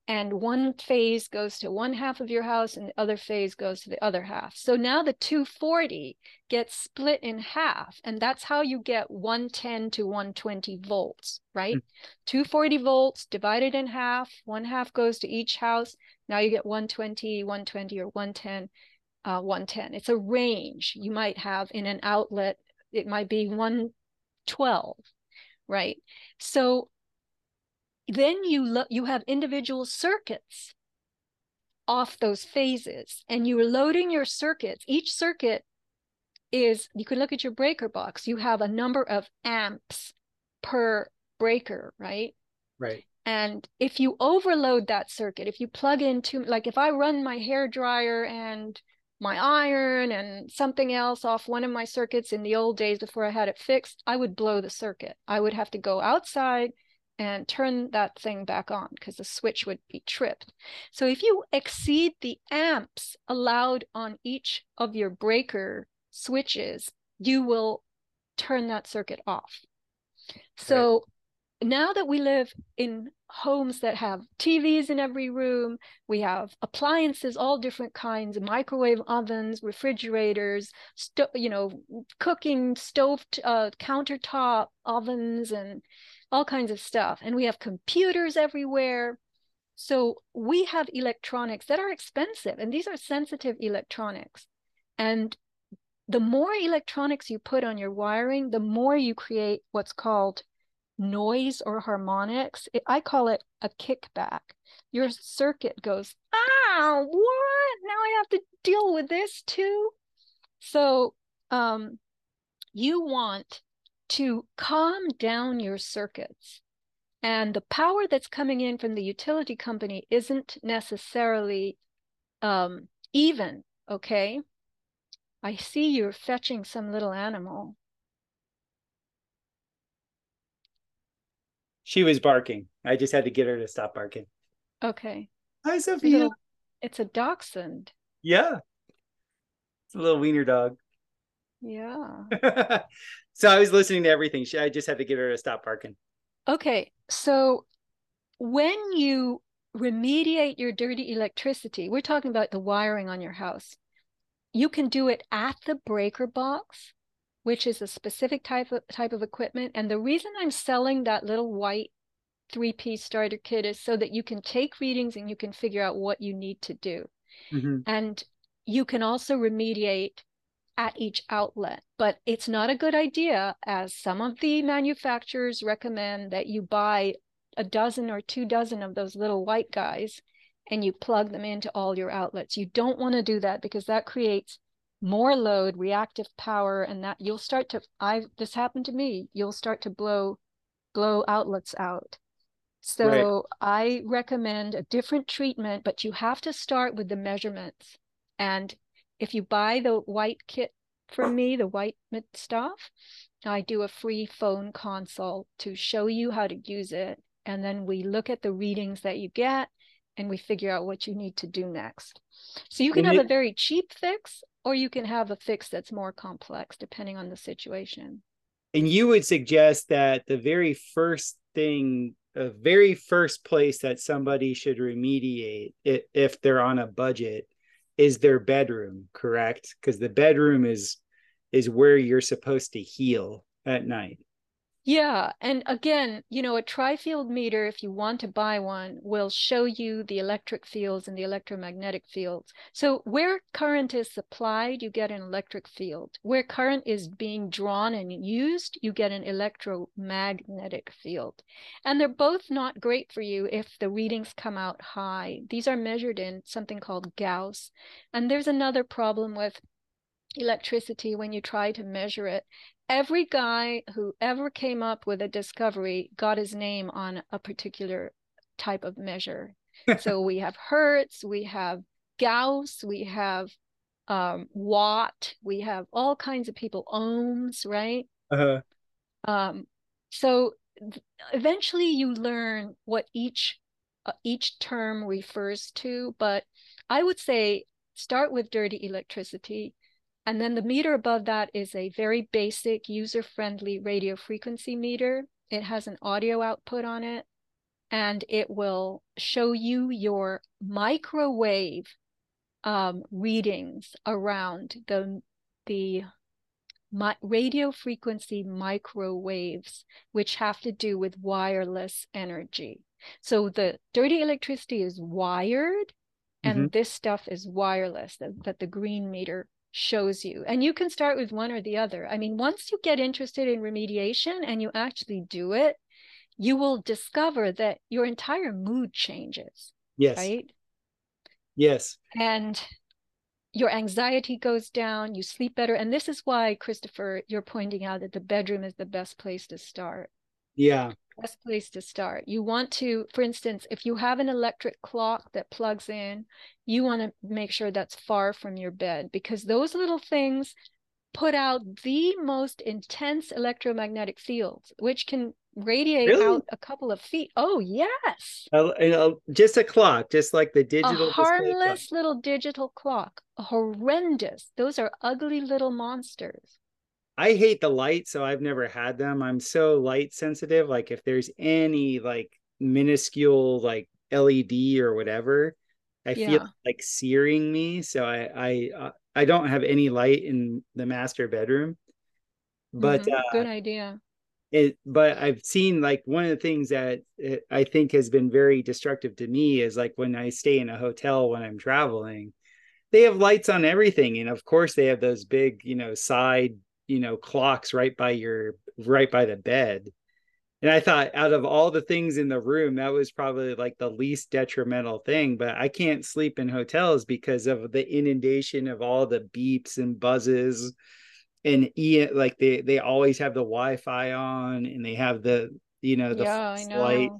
and one phase goes to one half of your house and the other phase goes to the other half. So now the 240 gets split in half, and that's how you get 110 to 120 volts, right? Mm. 240 volts divided in half, one half goes to each house. Now you get 120, 120, or 110, uh, 110. It's a range you might have in an outlet. It might be 112, right? So then you lo- you have individual circuits off those phases and you're loading your circuits. Each circuit is you can look at your breaker box. You have a number of amps per breaker right? Right. And if you overload that circuit if you plug into like if i run my hair dryer and my iron and something else off one of my circuits in the old days before i had it fixed i would blow the circuit. I would have to go outside and turn that thing back on because the switch would be tripped. So if you exceed the amps allowed on each of your breaker switches, you will turn that circuit off. So right. now that we live in homes that have TVs in every room, we have appliances, all different kinds, microwave ovens, refrigerators, you know, cooking stove, uh, countertop ovens, and all kinds of stuff. And we have computers everywhere. So we have electronics that are expensive, and these are sensitive electronics. And the more electronics you put on your wiring, the more you create what's called noise or harmonics. I call it a kickback. Your circuit goes, ah, what? Now I have to deal with this too. So um, you want to calm down your circuits. And the power that's coming in from the utility company isn't necessarily um, even, okay? I see you're fetching some little animal. She was barking. I just had to get her to stop barking. Okay. Hi, Sofia. It's a dachshund. Yeah. It's a little wiener dog. Yeah. so I was listening to everything. I just had to get her to stop barking. Okay. So when you remediate your dirty electricity, we're talking about the wiring on your house. You can do it at the breaker box, which is a specific type of type of equipment. And the reason I'm selling that little white three-piece starter kit is so that you can take readings and you can figure out what you need to do. Mm-hmm. And you can also remediate at each outlet. But it's not a good idea, as some of the manufacturers recommend that you buy a dozen or two dozen of those little white guys and you plug them into all your outlets. You don't want to do that because that creates more load, reactive power, and that you'll start to I this happened to me. You'll start to blow blow outlets out. So right. I recommend a different treatment, but you have to start with the measurements. And if you buy the white kit from me, the white stuff, I do a free phone consult to show you how to use it. And then we look at the readings that you get and we figure out what you need to do next. So you can and have it, a very cheap fix or you can have a fix that's more complex depending on the situation. And you would suggest that the very first thing, the very first place that somebody should remediate it, if they're on a budget is their bedroom, correct? Because the bedroom is is where you're supposed to heal at night. Yeah. And again, you know, a tri-field meter, if you want to buy one, will show you the electric fields and the electromagnetic fields. So where current is supplied, you get an electric field. Where current is being drawn and used, you get an electromagnetic field. And they're both not great for you if the readings come out high. These are measured in something called Gauss. And there's another problem with electricity when you try to measure it every guy who ever came up with a discovery got his name on a particular type of measure. so we have Hertz, we have Gauss, we have um, Watt, we have all kinds of people, ohms, right? Uh-huh. Um, so th- eventually you learn what each uh, each term refers to, but I would say start with dirty electricity and then the meter above that is a very basic user-friendly radio frequency meter. It has an audio output on it and it will show you your microwave um, readings around the, the my, radio frequency microwaves, which have to do with wireless energy. So the dirty electricity is wired, and mm-hmm. this stuff is wireless that, that the green meter shows you. And you can start with one or the other. I mean, once you get interested in remediation and you actually do it, you will discover that your entire mood changes. Yes. Right? Yes. And your anxiety goes down, you sleep better. And this is why, Christopher, you're pointing out that the bedroom is the best place to start. Yeah. Best place to start. You want to, for instance, if you have an electric clock that plugs in, you want to make sure that's far from your bed because those little things put out the most intense electromagnetic fields, which can radiate really? out a couple of feet. Oh, yes. Uh, just a clock, just like the digital. A harmless little digital clock. Horrendous. Those are ugly little monsters. I hate the light, so I've never had them. I'm so light sensitive. Like if there's any like minuscule like LED or whatever, I yeah. feel like searing me. So I I uh, I don't have any light in the master bedroom. But mm-hmm. uh, good idea. It, but I've seen like one of the things that it, I think has been very destructive to me is like when I stay in a hotel when I'm traveling, they have lights on everything, and of course they have those big, you know, side you know clocks right by your right by the bed. And i thought out of all the things in the room that was probably like the least detrimental thing but i can't sleep in hotels because of the inundation of all the beeps and buzzes. And like they they always have the wi-fi on and they have the you know the yeah, light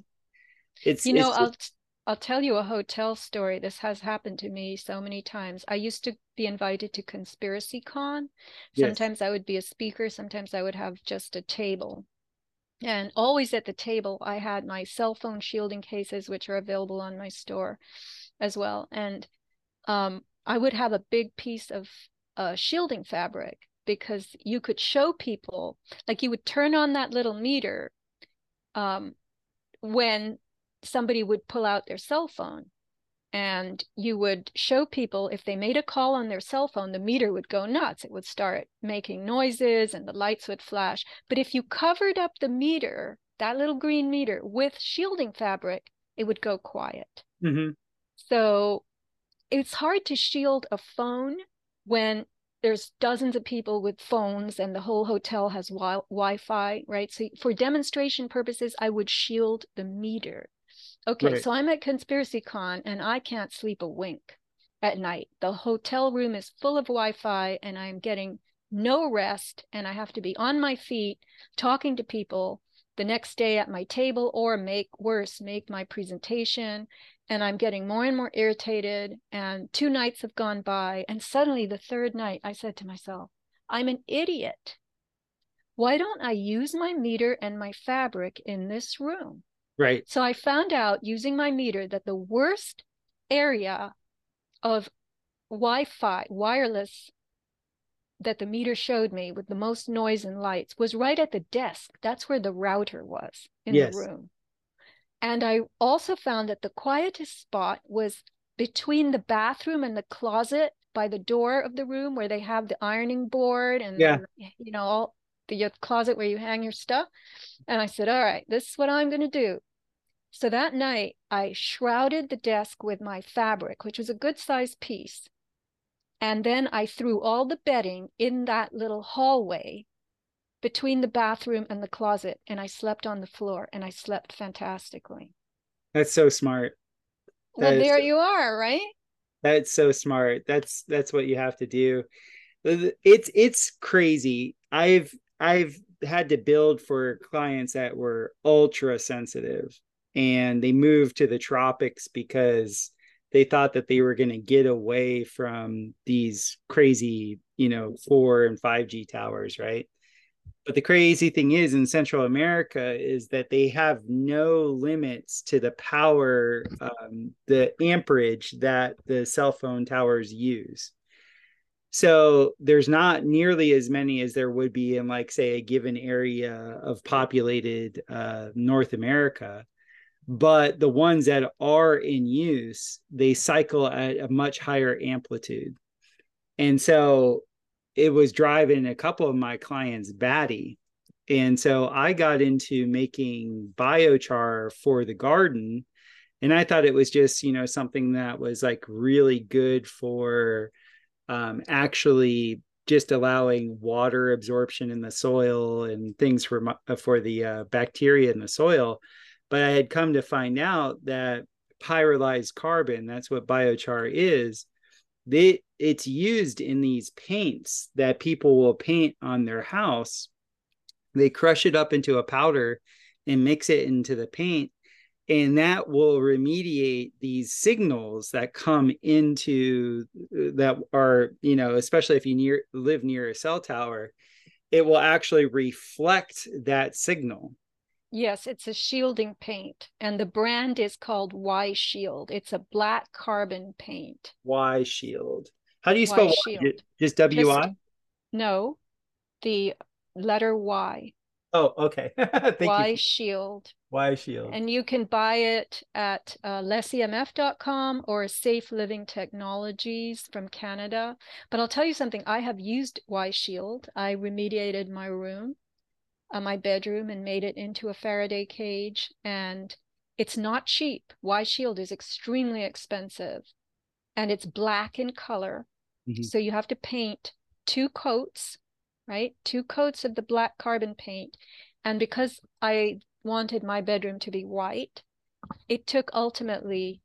it's you know it's i'll tell you a hotel story. This has happened to me so many times. I used to be invited to Conspiracy Con. Sometimes yes. I would be a speaker, sometimes I would have just a table. And always at the table, I had my cell phone shielding cases, which are available on my store as well. And um, I would have a big piece of uh, shielding fabric because you could show people, like you would turn on that little meter um, when somebody would pull out their cell phone and you would show people if they made a call on their cell phone, the meter would go nuts. It would start making noises and the lights would flash. But if you covered up the meter, that little green meter, with shielding fabric, it would go quiet. Mm-hmm. So it's hard to shield a phone when there's dozens of people with phones and the whole hotel has wi- wi-fi right so for demonstration purposes i would shield the meter Okay, right. so I'm at Conspiracy Con and I can't sleep a wink at night. The hotel room is full of Wi Fi and I'm getting no rest and I have to be on my feet talking to people the next day at my table or make worse, make my presentation. and I'm getting more and more irritated. And two nights have gone by. And suddenly, the third night, I said to myself, I'm an idiot. Why don't I use my meter and my fabric in this room? Right. So I found out using my meter that the worst area of Wi Fi, wireless, that the meter showed me with the most noise and lights was right at the desk. That's where the router was in Yes. the room. And I also found that the quietest spot was between the bathroom and the closet by the door of the room where they have the ironing board and Yeah. you know all the closet where you hang your stuff. And I said, "All right, this is what I'm going to do." So that night, I shrouded the desk with my fabric, which was a good sized piece. And then I threw all the bedding in that little hallway between the bathroom and the closet. And I slept on the floor and I slept fantastically. That's so smart. Well, That is- there you are, right? That's so smart. That's that's what you have to do. It's it's crazy. I've I've had to build for clients that were ultra sensitive and they moved to the tropics because they thought that they were going to get away from these crazy, you know, 4 and 5G towers, right? But the crazy thing is in Central America is that they have no limits to the power, um, the amperage that the cell phone towers use. So there's not nearly as many as there would be in, like, say, a given area of populated uh, North America. But the ones that are in use, they cycle at a much higher amplitude. And so it was driving a couple of my clients batty. And so I got into making biochar for the garden. And I thought it was just, you know, something that was like really good for um, actually just allowing water absorption in the soil and things for for the uh, bacteria in the soil. But I had come to find out that pyrolyzed carbon, that's what biochar is, they, it's used in these paints that people will paint on their house. They crush it up into a powder and mix it into the paint. And that will remediate these signals that come into that are, you know, especially if you near live near a cell tower, it will actually reflect that signal. Yes, it's a shielding paint, and the brand is called Y Shield. It's a black carbon paint. Y shield. How do you spell Y. Just W I? No, the letter Y, Oh, okay. Thank Y you. Shield. Y shield. And you can buy it at uh, lessemf.com or Safe Living Technologies from Canada. But I'll tell you something, I have used Y Shield. I remediated my room, uh, my bedroom, and made it into a Faraday cage. And it's not cheap. Y Shield is extremely expensive and it's black in color. Mhm. So you have to paint two coats, right? Two coats of the black carbon paint. And because I wanted my bedroom to be white, it took ultimately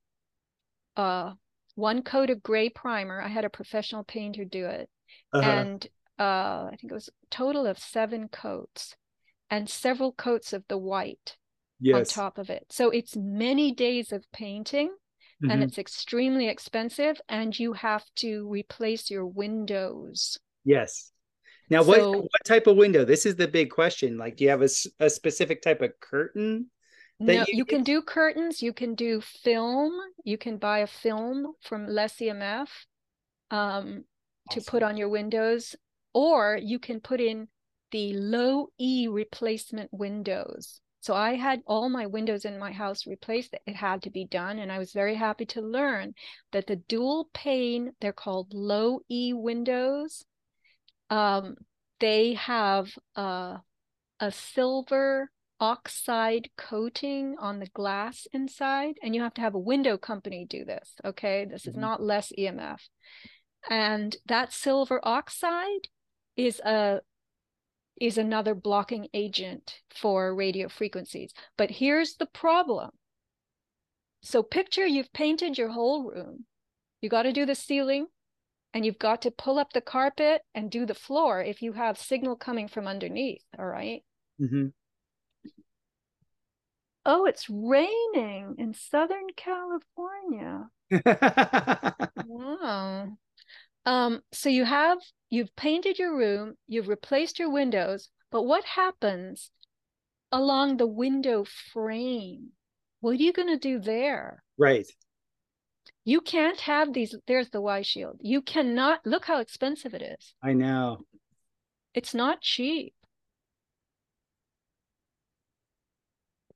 uh, one coat of gray primer. I had a professional painter do it. Uh-huh. And uh, I think it was a total of seven coats and several coats of the white on top of it. So it's many days of painting and Mhm. it's extremely expensive and you have to replace your windows. Yes. Now, what So- what type of window? This is the big question. Like, do you have a, a specific type of curtain? No, you you can do curtains, you can do film, you can buy a film from Less EMF um, to put on your windows, or you can put in the low E replacement windows. So I had all my windows in my house replaced. It had to be done. And I was very happy to learn that the dual pane, they're called low E windows. Um, they have uh, a silver oxide coating on the glass inside, and you have to have a window company do this. Okay. This is Mhm. not less EMF. And that silver oxide is a is another blocking agent for radio frequencies. But here's the problem. So picture you've painted your whole room. You got to do the ceiling and you've got to pull up the carpet and do the floor if you have signal coming from underneath, all right? Mhm. Oh, it's raining in Southern California. wow. Um, so you have you've painted your room, you've replaced your windows, but what happens along the window frame? What are you going to do there? Right. You can't have these. There's the Y shield. You cannot look how expensive it is. I know. It's not cheap.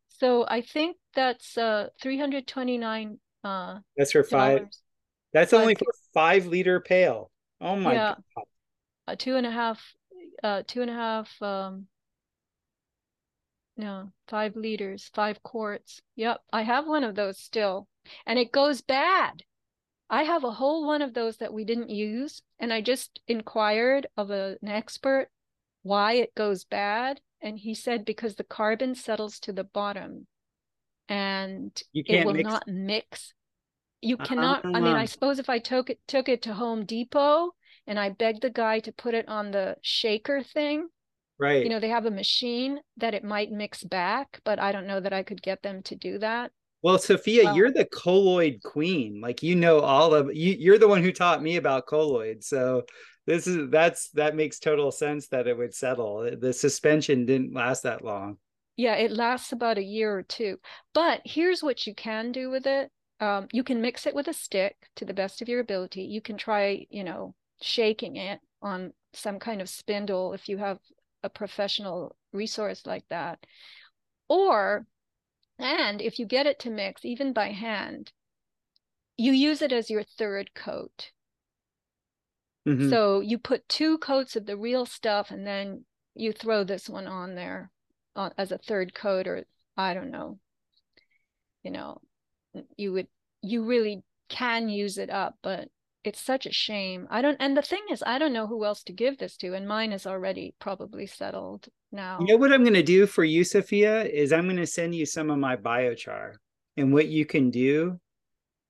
So I think that's uh 329 uh That's for five. dollars. That's only for five liter pail. Oh my Yeah. God. A two and a half uh two and a half um no five liters five quarts. Yep i have one of those still. And it goes bad. I have a whole one of those that we didn't use and i just inquired of a, an expert why it goes bad and he said because the carbon settles to the bottom. And it will mix. not mix. You cannot i mean i suppose if i took it took it to home depot and i begged the guy to put it on the shaker thing Right. you know they have a machine that it might mix back but i don't know that i could get them to do that Well, Sofia, Well- you're the colloid queen. Like you know all of you. You're the one who taught me about colloid. So this is that's that makes total sense that it would settle. The suspension didn't last that long. yeah it lasts about a year or two but here's what you can do with it um, you can mix it with a stick to the best of your ability you can try you know shaking it on some kind of spindle if you have a professional resource like that or and if you get it to mix even by hand you use it as your third coat Mhm. So you put two coats of the real stuff and then you throw this one on there uh, as a third coat, or I don't know. You know, you would, you really can use it up, but it's such a shame. I don't, and the thing is, I don't know who else to give this to, and mine is already probably settled now. You know what I'm going to do for you, Sofia, is I'm going to send you some of my biochar. And what you can do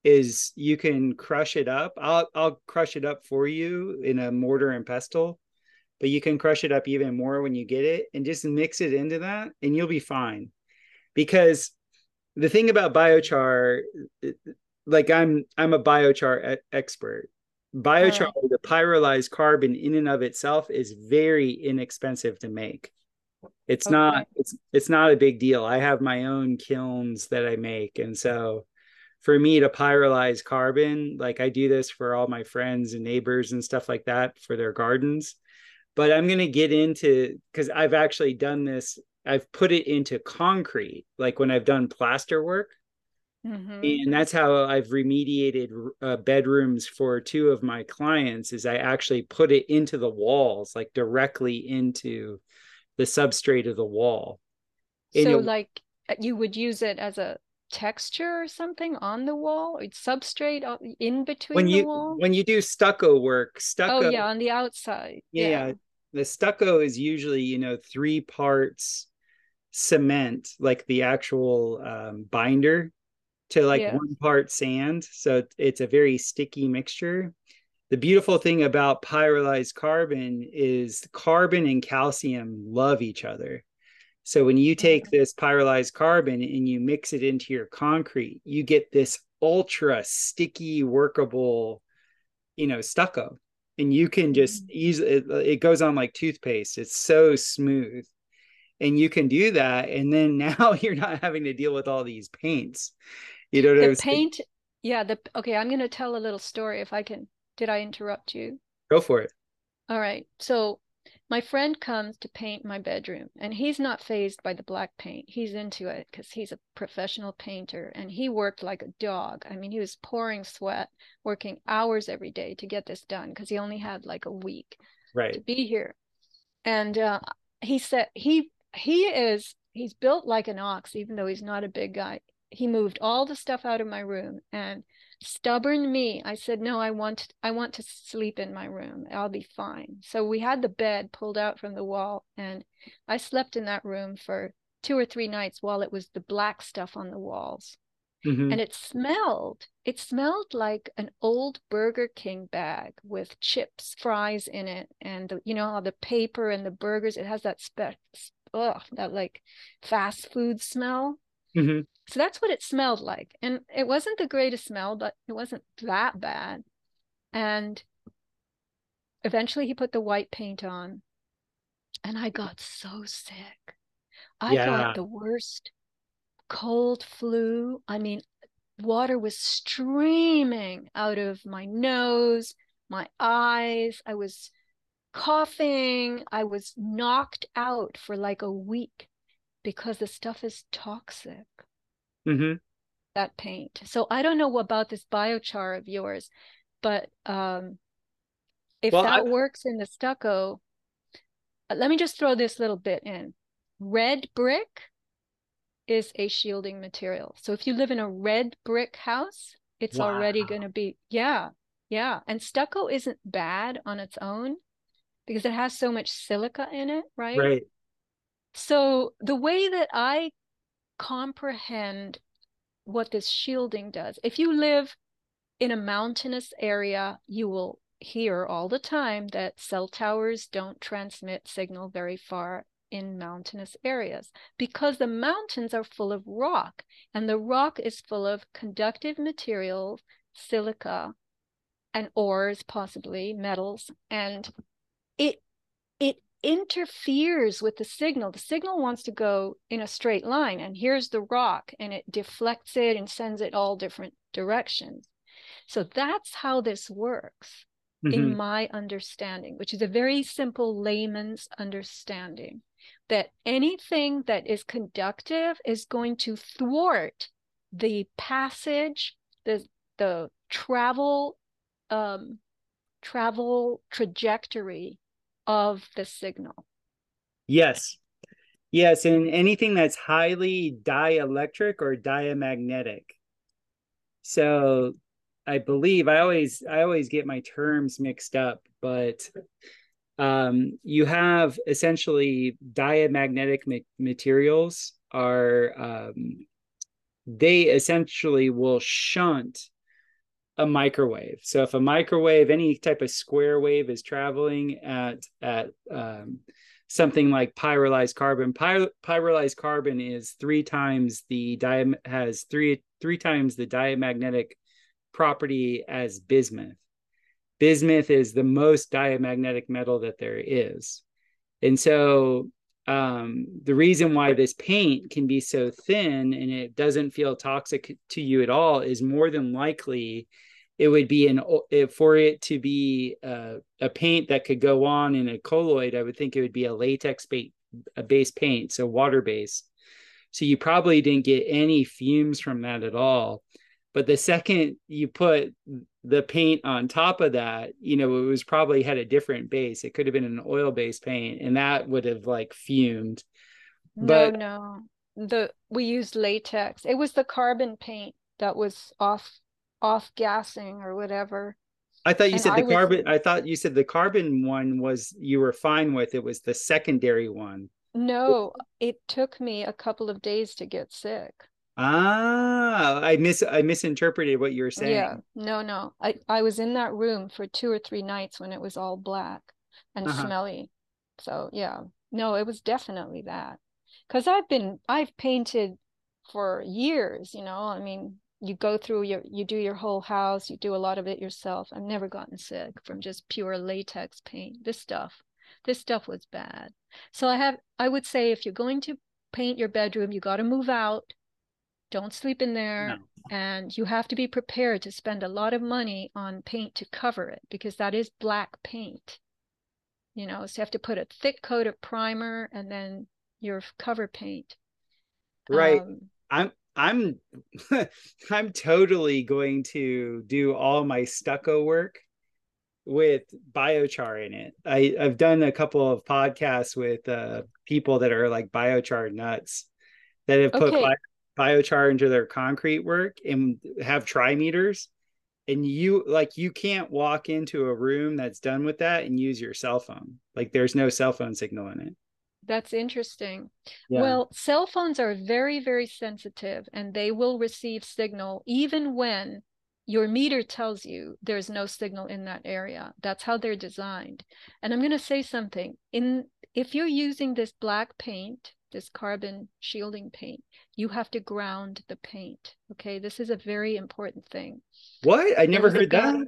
is you can crush it up. I'll I'll crush it up for you in a mortar and pestle, but you can crush it up even more when you get it and just mix it into that and you'll be fine. Because the thing about biochar like I'm I'm a biochar expert. Biochar, oh. the pyrolyzed carbon in and of itself is very inexpensive to make. It's Okay. not it's it's not a big deal. I have my own kilns that I make and so for me to pyrolyze carbon, like I do this for all my friends and neighbors and stuff like that for their gardens. But I'm going to get into because I've actually done this. I've put it into concrete, like when I've done plaster work. Mhm. And that's how I've remediated uh, bedrooms for two of my clients is I actually put it into the walls, like directly into the substrate of the wall. And So it- like uh, you would use it as a texture or something on the wall, or substrate in between when the you wall? when you do stucco work, stucco Oh yeah, on the outside. yeah, yeah. The stucco is usually, you know, three parts cement, like the actual um, binder, to like Yeah. one part sand. So it's a very sticky mixture. The beautiful thing about pyrolyzed carbon is carbon and calcium love each other. So when you take this pyrolyzed carbon and you mix it into your concrete, you get this ultra sticky, workable, you know, stucco. And you can just mm-hmm. easily, it, it goes on like toothpaste. It's so smooth. And you can do that. And then now you're not having to deal with all these paints. You know The saying? paint, yeah, the okay, I'm going to tell a little story if I can. Did I interrupt you? Go for it. All right. So my friend comes to paint my bedroom and he's not phased by the black paint. He's into it because he's a professional painter and he worked like a dog. I mean, he was pouring sweat, working hours every day to get this done because he only had like a week right. to be here. And uh, he said he he is he's built like an ox, even though he's not a big guy. He moved all the stuff out of my room and stubborn me i said no i want i want to sleep in my room i'll be fine so we had the bed pulled out from the wall and i slept in that room for two or three nights while it was the black stuff on the walls Mhm. and it smelled it smelled like an old burger king bag with chips fries in it and the, you know how the paper and the burgers it has that spec ugh, that like fast food smell Mhm. So that's what it smelled like. And it wasn't the greatest smell, but it wasn't that bad. And eventually he put the white paint on, and I got so sick. I Yeah. got the worst cold flu. I mean, water was streaming out of my nose, my eyes. I was coughing. I was knocked out for like a week because the stuff is toxic, hmm that paint. So I don't know about this biochar of yours, but um, if Well, that I- works in the stucco, uh, let me just throw this little bit in. Red brick is a shielding material. So if you live in a red brick house, it's already going to be, yeah, yeah. And stucco isn't bad on its own because it has so much silica in it, right? Right. So the way that I comprehend what this shielding does, if you live in a mountainous area, you will hear all the time that cell towers don't transmit signal very far in mountainous areas because the mountains are full of rock and the rock is full of conductive materials, silica, and ores, possibly metals, and it interferes with the signal. The signal wants to go in a straight line, and here's the rock, and it deflects it and sends it all different directions. So that's how this works Mhm. in my understanding, which is a very simple layman's understanding that anything that is conductive is going to thwart the passage, the the travel um, travel trajectory of the signal. Yes. Yes, and anything that's highly dielectric or diamagnetic. So I believe I always I always get my terms mixed up, but um, you have essentially diamagnetic ma- materials are um, they essentially will shunt a microwave. So if a microwave, any type of square wave is traveling at at um, something like pyrolyzed carbon, Py- pyrolyzed carbon is three times the diam has three three times the diamagnetic property as bismuth. Bismuth is the most diamagnetic metal that there is, and so um, the reason why this paint can be so thin and it doesn't feel toxic to you at all is more than likely it would be an for it to be uh, a paint that could go on in a colloid i would think it would be a latex bait, a base paint so water based so you probably didn't get any fumes from that at all but the second you put the paint on top of that you know it was probably had a different base it could have been an oil based paint and that would have like fumed No, But- no. The we used latex. It was the carbon paint that was off off gassing or whatever. I thought you And said I the was- carbon. I thought you said the carbon one was you were fine with. It was the secondary one. No, it took me a couple of days to get sick. Ah, I mis I misinterpreted what you were saying. Yeah, no, no. I, I was in that room for two or three nights when it was all black and Uh-huh. smelly. So yeah, no, it was definitely that. Because I've been I've painted for years, you know. I mean, you go through your you do your whole house, you do a lot of it yourself. I've never gotten sick from just pure latex paint. This stuff, this stuff was bad. So I have I would say if you're going to paint your bedroom, you got to move out. Don't sleep in there No. and you have to be prepared to spend a lot of money on paint to cover it because that is black paint. You know, so you have to put a thick coat of primer and then your cover paint. Right. Um, I'm I'm I'm totally going to do all my stucco work with biochar in it. I I've done a couple of podcasts with uh people that are like biochar nuts that have put Okay. bi- biochar into their concrete work and have trimeters and you like you can't walk into a room that's done with that and use your cell phone. Like there's no cell phone signal in it. That's interesting. Yeah. Well, cell phones are very, very sensitive and they will receive signal even when your meter tells you there's no signal in that area. That's how they're designed. And I'm going to say something. In if you're using this black paint this carbon shielding paint, you have to ground the paint. Okay, this is a very important thing. What? I never heard that.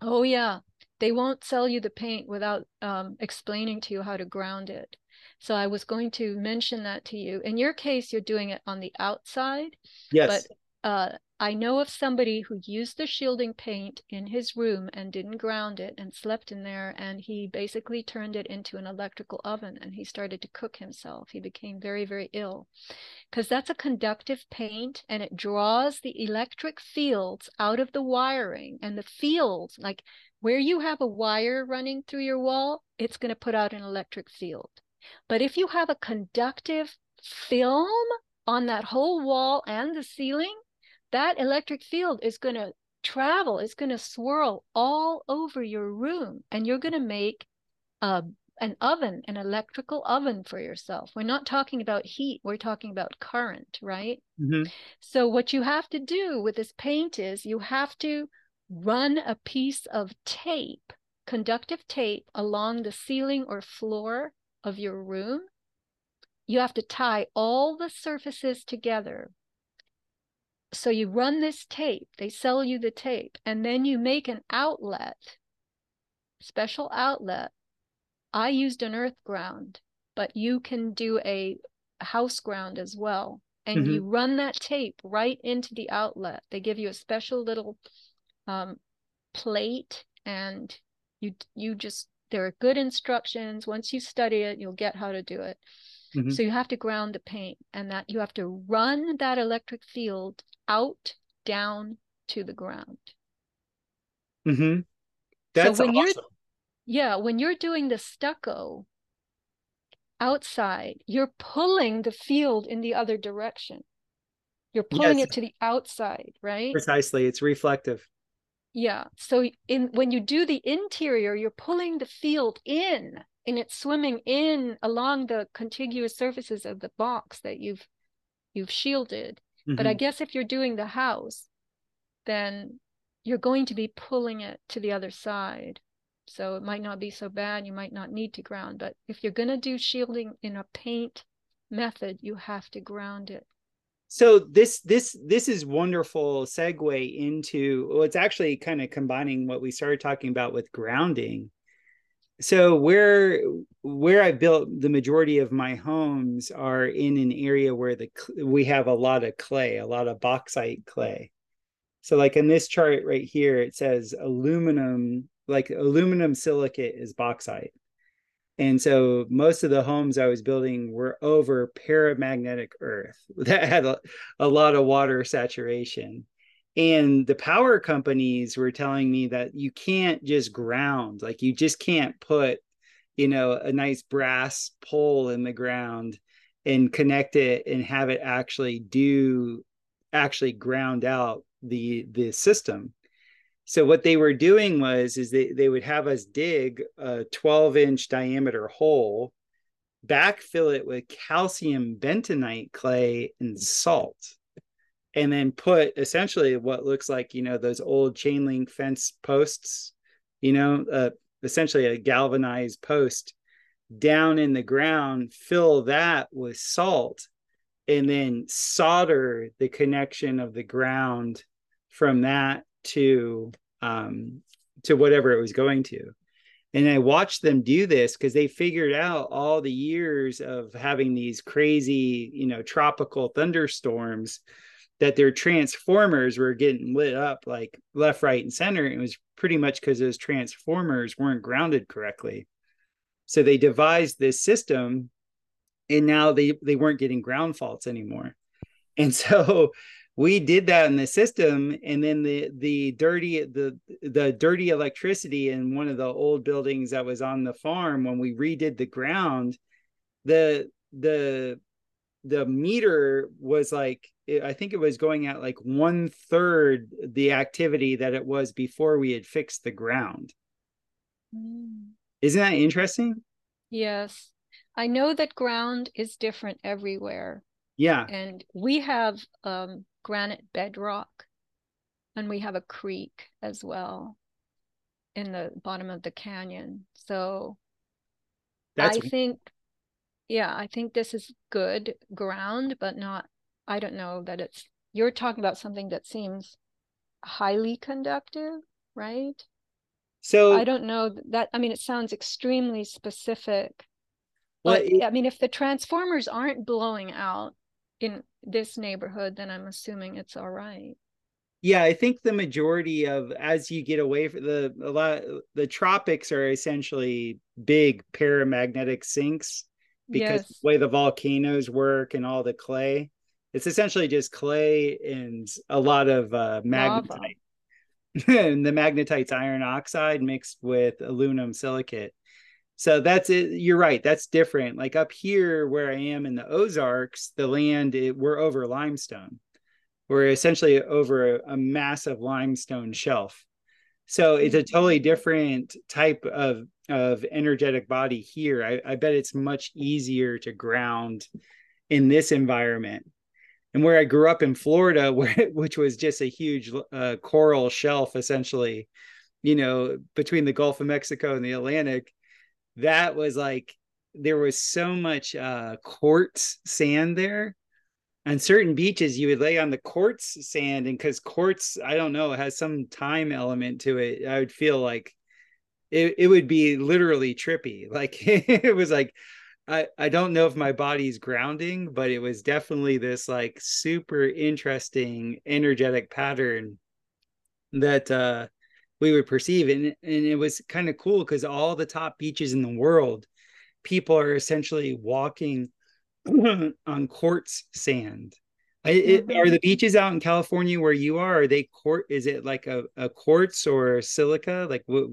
Oh yeah, they won't sell you the paint without um, explaining to you how to ground it. So I was going to mention that to you. In your case, you're doing it on the outside. Yes. But uh, I know of somebody who used the shielding paint in his room and didn't ground it and slept in there. And he basically turned it into an electrical oven and he started to cook himself. He became very, very ill because that's a conductive paint and it draws the electric fields out of the wiring and the fields, like where you have a wire running through your wall, it's going to put out an electric field. But if you have a conductive film on that whole wall and the ceiling, that electric field is going to travel, it's going to swirl all over your room, and you're going to make a, an oven, an electrical oven for yourself. We're not talking about heat, we're talking about current, right? Mm-hmm. So, what you have to do with this paint is you have to run a piece of tape, conductive tape, along the ceiling or floor of your room. You have to tie all the surfaces together. So you run this tape, they sell you the tape, and then you make an outlet, special outlet. I used an earth ground, but you can do a house ground as well. And mm-hmm. you run that tape right into the outlet. They give you a special little um, plate and you you just there are good instructions once you study it you'll get how to do it mm-hmm. so you have to ground the paint and that you have to run that electric field out down to the ground mm-hmm. that's so when awesome. you're yeah when you're doing the stucco outside you're pulling the field in the other direction you're pulling yes. it to the outside right precisely it's reflective yeah. So in when you do the interior, you're pulling the field in and it's swimming in along the contiguous surfaces of the box that you've you've shielded. Mm-hmm. But I mm-hmm. guess if you're doing the house, then you're going to be pulling it to the other side. So it might not be so bad. You might not need to ground. But if you're going to do shielding in a paint method, you have to ground it so this this this is wonderful segue into well it's actually kind of combining what we started talking about with grounding so where where i built the majority of my homes are in an area where the we have a lot of clay a lot of bauxite clay so like in this chart right here it says aluminum like aluminum silicate is bauxite and so most of the homes I was building were over paramagnetic earth that had a, a lot of water saturation. And the power companies were telling me that you can't just ground, like you just can't put, you know, a nice brass pole in the ground and connect it and have it actually do actually ground out the the system. So what they were doing was is they, they would have us dig a 12 inch diameter hole backfill it with calcium bentonite clay and salt and then put essentially what looks like you know those old chain link fence posts you know uh, essentially a galvanized post down in the ground fill that with salt and then solder the connection of the ground from that to um, to whatever it was going to. And I watched them do this because they figured out all the years of having these crazy, you know, tropical thunderstorms that their transformers were getting lit up like left, right, and center. It was pretty much because those transformers weren't grounded correctly. So they devised this system and now they they weren't getting ground faults anymore. And so we did that in the system and then the the dirty the the dirty electricity in one of the old buildings that was on the farm when we redid the ground the the the meter was like i think it was going at like one third the activity that it was before we had fixed the ground. Mm. isn't that interesting? Yes. I know that ground is different everywhere. Yeah. And we have um granite bedrock and we have a creek as well in the bottom of the canyon. So That's... i think yeah, I think this is good ground, but not, I don't know that it's, you're talking about something that seems highly conductive, right? So I don't know that, I mean, it sounds extremely specific. well, But it- I mean, if the transformers aren't blowing out in this neighborhood, then I'm assuming it's all right. yeah, I think the majority of as you get away from the a lot the tropics are essentially big paramagnetic sinks because Yes. the way the volcanoes work and all the clay. It's essentially just clay and a lot of uh, magnetite. and the magnetite's iron oxide mixed with aluminum silicate. So that's it. You're right. That's different. Like up here where I am in the Ozarks, the land it, we're over limestone. We're essentially over a, a massive limestone shelf. So it's a totally different type of of energetic body here. I, I bet it's much easier to ground in this environment. And where I grew up in Florida, where which was just a huge uh, coral shelf, essentially, you know, between the Gulf of Mexico and the Atlantic, that was like there was so much uh, quartz sand there. On certain beaches, you would lay on the quartz sand, and because quartz, I don't know, has some time element to it, I would feel like it, it would be literally trippy. Like it was like I, I don't know if my body's grounding, but it was definitely this like super interesting energetic pattern that uh we would perceive. And and it was kind of cool because all the top beaches in the world, people are essentially walking on quartz sand. I, it, are the beaches out in California where you are? Are they quartz? Is it like a, a quartz or silica? Like, what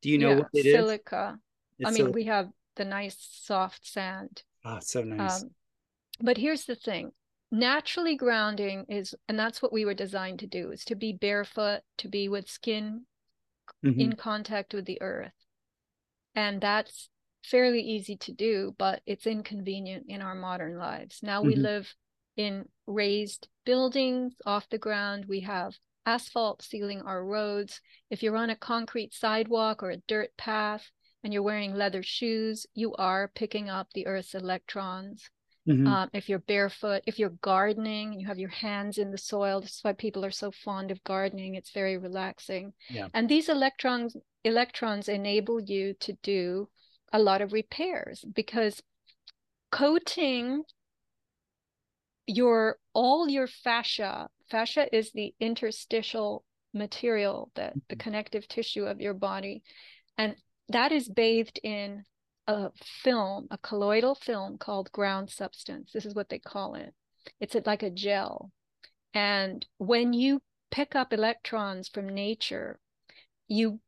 do you know yeah, what it is? silica. It's I mean, silica. we have the nice soft sand. Ah, so nice. Um, but here's the thing naturally grounding is, and that's what we were designed to do, is to be barefoot, to be with skin Mhm. in contact with the earth. And that's fairly easy to do, but it's inconvenient in our modern lives. Now we Mhm. live in raised buildings off the ground. We have asphalt sealing our roads. If you're on a concrete sidewalk or a dirt path and you're wearing leather shoes, you are picking up the earth's electrons. Mhm. Um, if you're barefoot, if you're gardening, you have your hands in the soil. This is why people are so fond of gardening. It's very relaxing. Yeah. And these electrons electrons enable you to do a lot of repairs because coating your all your fascia, fascia is the interstitial material that the connective tissue of your body, and that is bathed in a film, a colloidal film called ground substance. This is what they call it. It's like a gel. And when you pick up electrons from nature, you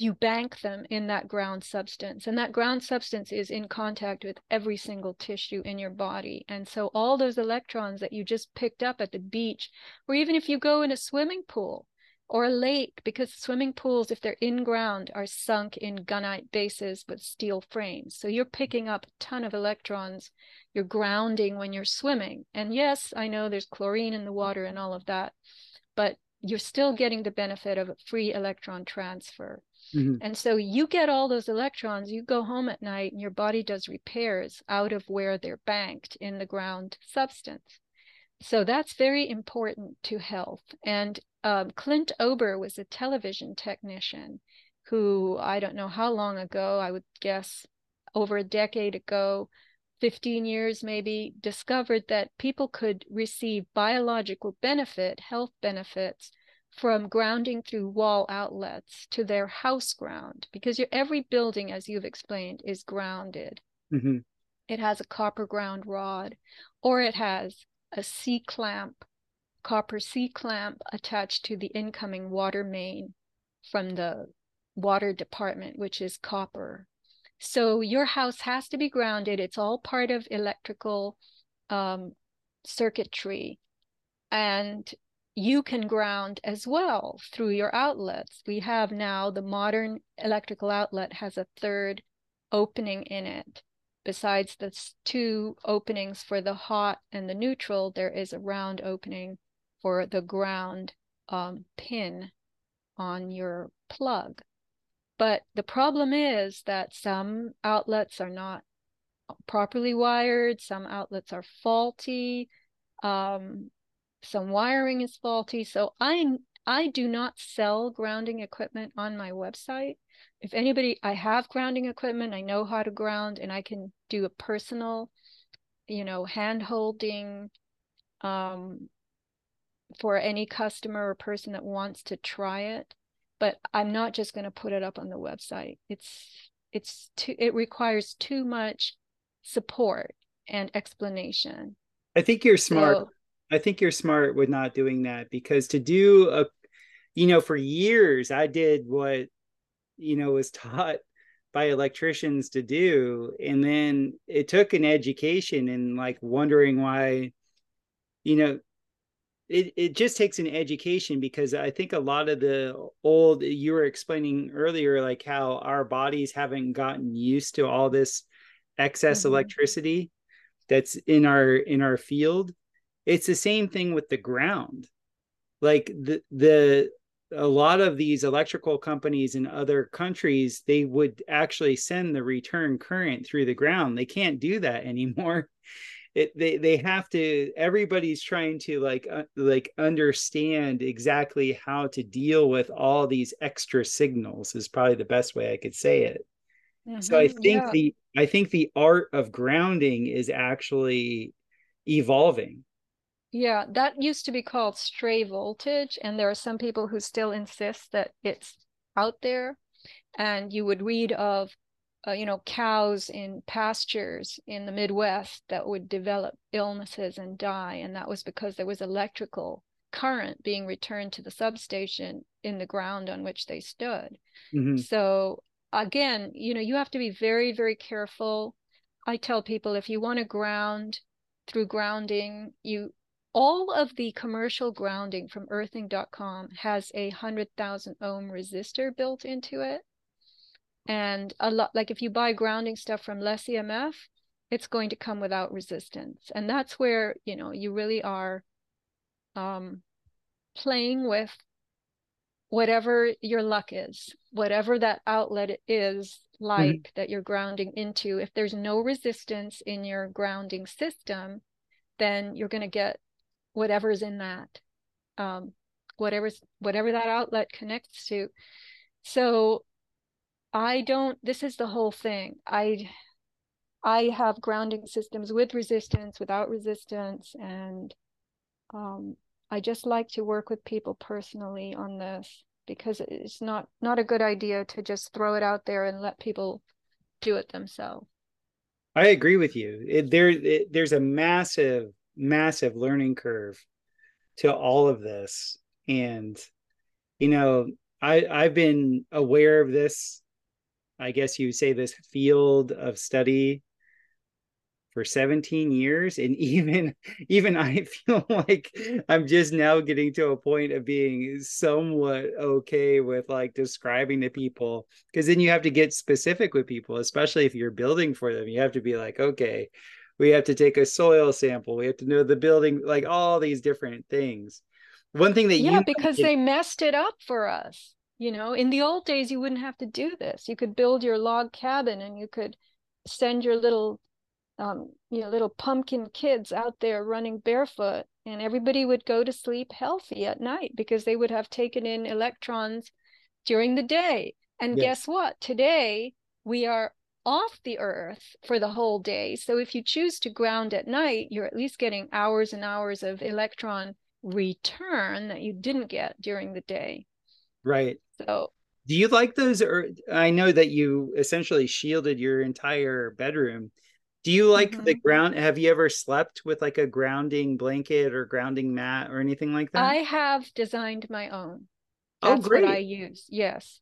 you bank them in that ground substance and that ground substance is in contact with every single tissue in your body and so all those electrons that you just picked up at the beach or even if you go in a swimming pool or a lake because swimming pools if they're in ground are sunk in gunite bases with steel frames so you're picking up a ton of electrons you're grounding when you're swimming and yes i know there's chlorine in the water and all of that but you're still getting the benefit of a free electron transfer Mhm. and so you get all those electrons, you go home at night and your body does repairs out of where they're banked in the ground substance. So that's very important to health. And um, Clint Ober was a television technician who, I don't know how long ago, I would guess over a decade ago, 15 years maybe, discovered that people could receive biological benefit, health benefits from grounding through wall outlets to their house ground because your every building as you've explained is grounded Mhm. it has a copper ground rod or it has a c clamp copper c clamp attached to the incoming water main from the water department which is copper so your house has to be grounded it's all part of electrical um, circuitry and you can ground as well through your outlets. We have now the modern electrical outlet has a third opening in it. Besides the two openings for the hot and the neutral, there is a round opening for the ground um, pin on your plug. But the problem is that some outlets are not properly wired, some outlets are faulty, um, some wiring is faulty. So I I do not sell grounding equipment on my website. If anybody, I have grounding equipment, I know how to ground, and I can do a personal, you know, hand holding um, for any customer or person that wants to try it. But I'm not just going to put it up on the website. It's it's too it requires too much support and explanation. I think you're smart. So, I think you're smart with not doing that because to do a you know, for years I did what, you know, was taught by electricians to do. And then it took an education and like wondering why, you know, it, it just takes an education because I think a lot of the old you were explaining earlier, like how our bodies haven't gotten used to all this excess mm-hmm. electricity that's in our in our field. It's the same thing with the ground. Like the the a lot of these electrical companies in other countries they would actually send the return current through the ground. They can't do that anymore. It they they have to everybody's trying to like uh, like understand exactly how to deal with all these extra signals is probably the best way i could say it. Mm-hmm, so i think yeah. the i think the art of grounding is actually evolving yeah, that used to be called stray voltage. And there are some people who still insist that it's out there. And you would read of, uh, you know, cows in pastures in the Midwest that would develop illnesses and die. And that was because there was electrical current being returned to the substation in the ground on which they stood. Mm-hmm. So, again, you know, you have to be very, very careful. I tell people if you want to ground, through grounding, you all of the commercial grounding from earthing.com has a 100,000 ohm resistor built into it. And a lot, like if you buy grounding stuff from Less EMF, it's going to come without resistance. And that's where, you know, you really are um, playing with whatever your luck is, whatever that outlet is like mm-hmm. that you're grounding into. If there's no resistance in your grounding system, then you're going to get whatever's in that um, whatever's whatever that outlet connects to. So i don't this is the whole thing. I i have grounding systems with resistance without resistance and um, i just like to work with people personally on this because it's not not a good idea to just throw it out there and let people do it themselves. I agree with you. It, there it, there's a massive massive learning curve to all of this. And you know i i've been aware of this i guess you say this field of study for 17 years. And even even i feel like i'm just now getting to a point of being somewhat okay with like describing to people because then you have to get specific with people especially if you're building for them. You have to be like okay we have to take a soil sample. We have to know the building like all these different things. One thing that you yeah because they messed it up for us you know? In the old days you wouldn't have to do this. You could build your log cabin and you could send your little um, you know little pumpkin kids out there running barefoot and everybody would go to sleep healthy at night because they would have taken in electrons during the day. And yes. guess what? Today we are off the earth for the whole day. So if you choose to ground at night, you're at least getting hours and hours of electron return that you didn't get during the day. Right. So do you like those or I know that you essentially shielded your entire bedroom. Do you like mm-hmm. the ground? Have you ever slept with like a grounding blanket or grounding mat or anything like that? I have designed my own. Oh, That's oh, great. what I use. Yes.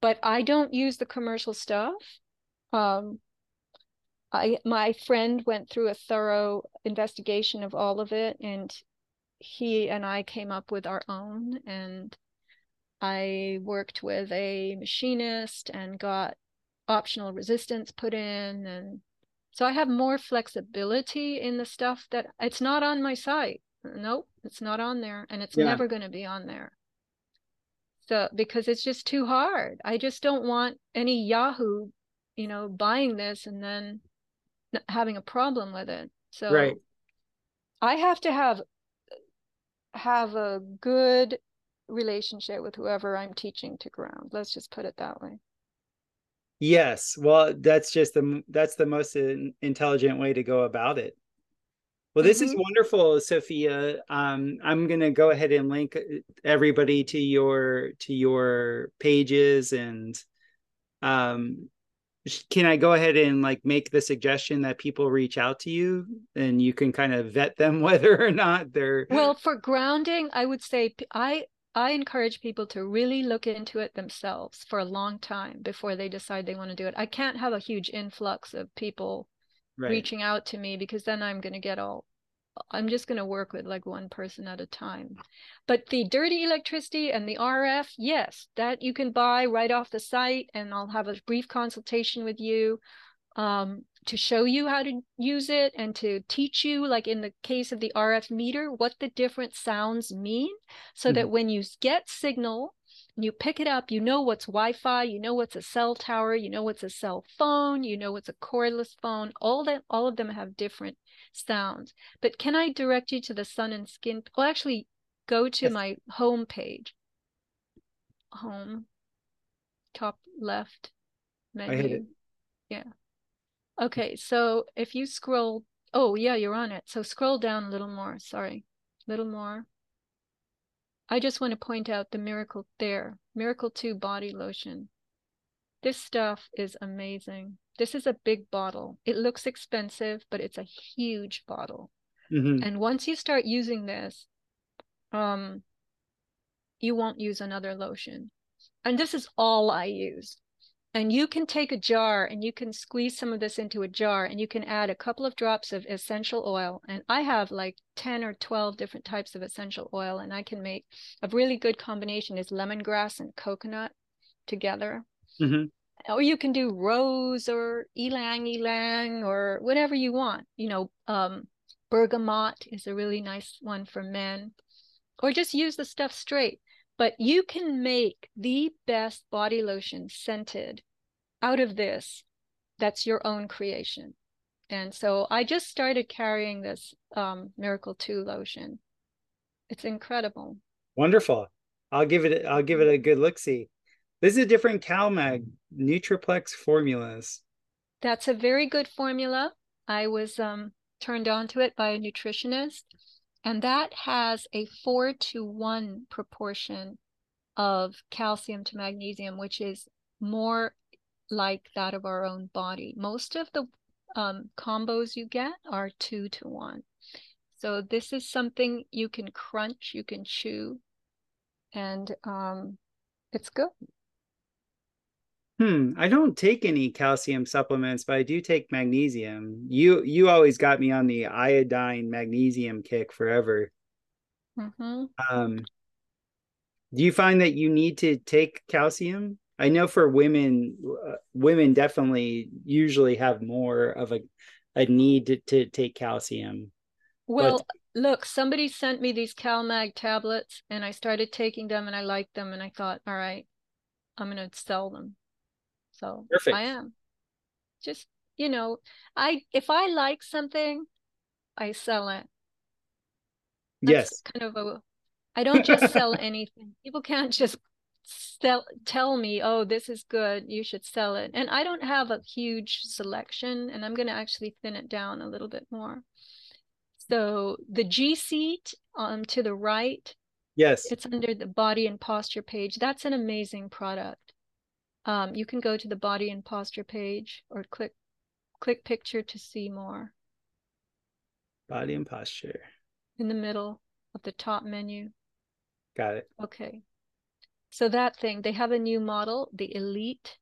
But I don't use the commercial stuff um, I my friend went through a thorough investigation of all of it, and he and I came up with our own. And I worked with a machinist and got optional resistance put in, and so I have more flexibility in the stuff that it's not on my site. Nope, it's not on there, and it's yeah. never going to be on there. So because it's just too hard. I just don't want any Yahoo you know, buying this and then having a problem with it. So right. I have to have have a good relationship with whoever I'm teaching to ground. Let's just put it that way. Yes. Well, that's just the that's the most intelligent way to go about it. Well, this mm-hmm. is wonderful, Sofia. Um, I'm going to go ahead and link uh, everybody to your to your pages and um, can I go ahead and like make the suggestion that people reach out to you and you can kind of vet them whether or not they're Well, for grounding, I would say I I encourage people to really look into it themselves for a long time before they decide they want to do it. I can't have a huge influx of people right. reaching out to me because then I'm going to get all I'm just going to work with like one person at a time. But the dirty electricity and the RF, yes, that you can buy right off the site, and I'll have a brief consultation with you um, to show you how to use it and to teach you, like in the case of the RF meter, what the different sounds mean, so mm-hmm. that when you get signal you pick it up, you know what's Wi Fi, you know what's a cell tower, you know what's a cell phone, you know what's a cordless phone. All that, all of them have different sounds. But can I direct you to the sun and skin? Well, actually, go to yes. my home page. Home, top left menu. Yeah. Okay, so if you scroll, oh yeah, you're on it. So scroll down a little more. Sorry, a little more. I just want to point out the Miracle there, Miracle 2 body lotion. This stuff is amazing. This is a big bottle. It looks expensive, but it's a huge bottle. Mm-hmm. And once you start using this, um, you won't use another lotion. And this is all I use and you can take a jar and you can squeeze some of this into a jar and you can add a couple of drops of essential oil and i have like 10 or 12 different types of essential oil and i can make a really good combination is lemongrass and coconut together mm-hmm. Or you can do rose or ylang ylang or whatever you want you know um, bergamot is a really nice one for men or just use the stuff straight. But you can make the best body lotion scented out of this that's your own creation. And so i just started carrying this um, miracle 2 lotion. It's incredible. Wonderful. I'll give it i'll give it a good look see this is a different calmag nutriplex formulas that's a very good formula i was um, turned on to it by a nutritionist and that has a four to one proportion of calcium to magnesium which is more like that of our own body. Most of the um, combos you get are two to one. So this is something you can crunch, you can chew, and um, it's good. Hmm. I don't take any calcium supplements, but I do take magnesium. You you always got me on the iodine magnesium kick forever. Mm-hmm. Um, do you find that you need to take calcium? I know for women, uh, women definitely usually have more of a a need to, to take calcium. Well, but... look, somebody sent me these CalMag tablets, and I started taking them, and I liked them, and I thought, all right, I'm going to sell them. So Perfect. I am. Just you know, I if I like something, I sell it. That's yes. Kind of a. I don't just sell anything. People can't just sell, tell me, oh, this is good, you should sell it. And I don't have a huge selection, and I'm going to actually thin it down a little bit more. So the G seat um, to the right, yes, it's under the body and posture page. That's an amazing product. Um, you can go to the body and posture page or click click picture to see more. Body and posture. In the middle of the top menu. Got it. Okay. So that thing, they have a new model, the Elite.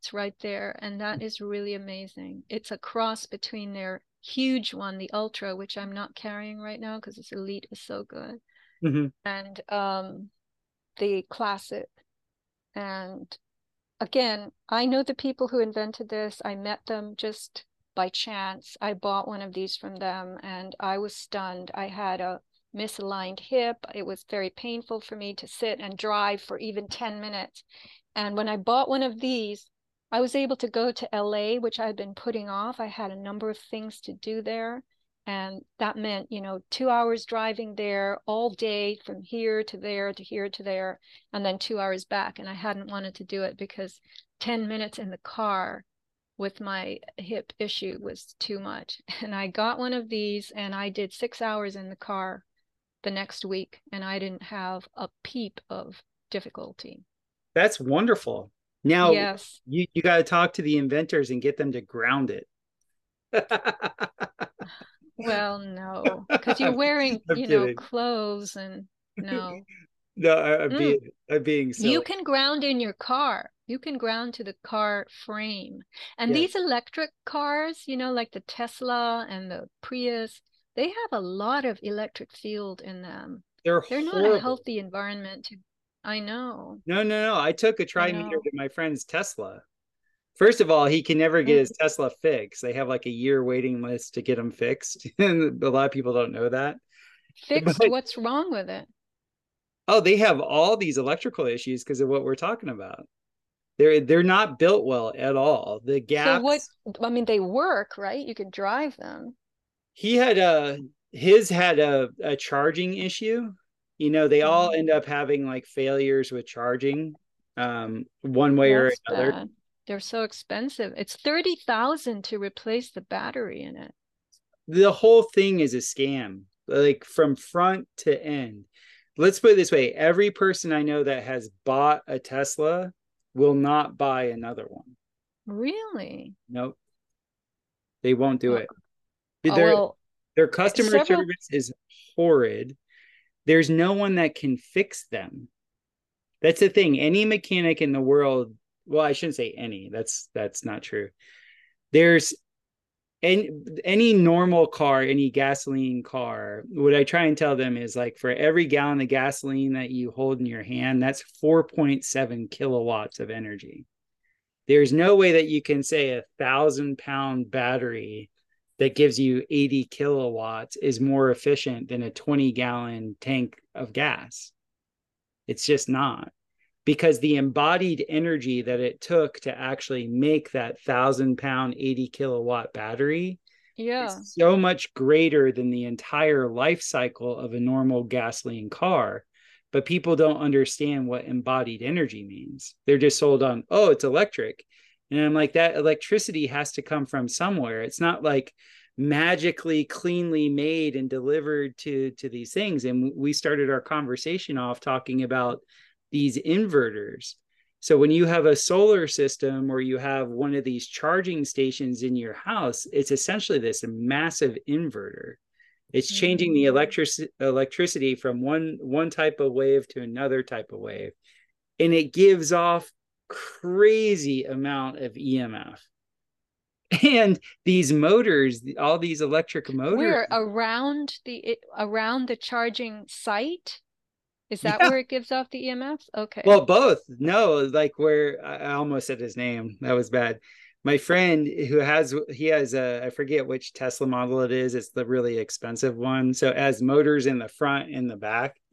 It's right there. And that is really amazing. It's a cross between their huge one, the Ultra, which I'm not carrying right now because this Elite is so good, mm-hmm. and um, the Classic. And again, I know the people who invented this. I met them just by chance. I bought one of these from them and I was stunned. I had a misaligned hip. It was very painful for me to sit and drive for even 10 minutes. And when I bought one of these, I was able to go to LA, which I had been putting off. I had a number of things to do there. And that meant, you know, two hours driving there all day from here to there to here to there, and then two hours back. And I hadn't wanted to do it because 10 minutes in the car with my hip issue was too much. And I got one of these and I did six hours in the car the next week, and I didn't have a peep of difficulty. That's wonderful. Now, yes. you, you got to talk to the inventors and get them to ground it. well, no, because you're wearing, you kidding. know, clothes and no. no, I, am mm. being, I'm being silly. You can ground in your car. You can ground to the car frame. And yes. these electric cars, you know, like the Tesla and the Prius, they have a lot of electric field in them. They're, They're not a healthy environment to I know. No, no, no. I took a tri meter to my friend's Tesla. First of all, he can never get his mm. Tesla fixed. They have like a year waiting list to get them fixed. and a lot of people don't know that. Fixed? But, What's wrong with it? Oh, they have all these electrical issues because of what we're talking about. They're they're not built well at all. The gaps. So what? I mean, they work, right? You could drive them. He had a his had a, a charging issue you know they all mm-hmm. end up having like failures with charging um one way That's or another bad. They're so expensive. It's 30,000 to replace the battery in it. The whole thing is a scam like from front to end. Let's put it this way every person i know that has bought a tesla will not buy another one. Really? Nope. They won't do it. Oh, their, well, their customer several... service is horrid. There's no one that can fix them. That's the thing. Any mechanic in the world well i shouldn't say any. That's that's not true. There's any any normal car any gasoline car what i try and tell them is like for every gallon of gasoline that you hold in your hand that's 4.7 kilowatts of energy. There's no way that you can say a thousand pound battery that gives you 80 kilowatts is more efficient than a 20 gallon tank of gas. It's just not because the embodied energy that it took to actually make that thousand pound 80 kilowatt battery yeah is so much greater than the entire life cycle of a normal gasoline car but people don't understand what embodied energy means they're just sold on oh it's electric and I'm like, that electricity has to come from somewhere. It's not like magically cleanly made and delivered to to these things. And we started our conversation off talking about these inverters. So when you have a solar system or you have one of these charging stations in your house, it's essentially this massive inverter. It's changing the mm. electric electricity from one one type of wave to another type of wave. And it gives off crazy amount of EMF. And these motors, all these electric motors, are around the around the charging site. Is that yeah. where it gives off the EMFs? Okay. Well, both. No, like where I almost said his name. That was bad. My friend who has he has a I forget which Tesla model it is. It's the really expensive one. So it has motors in the front and the back.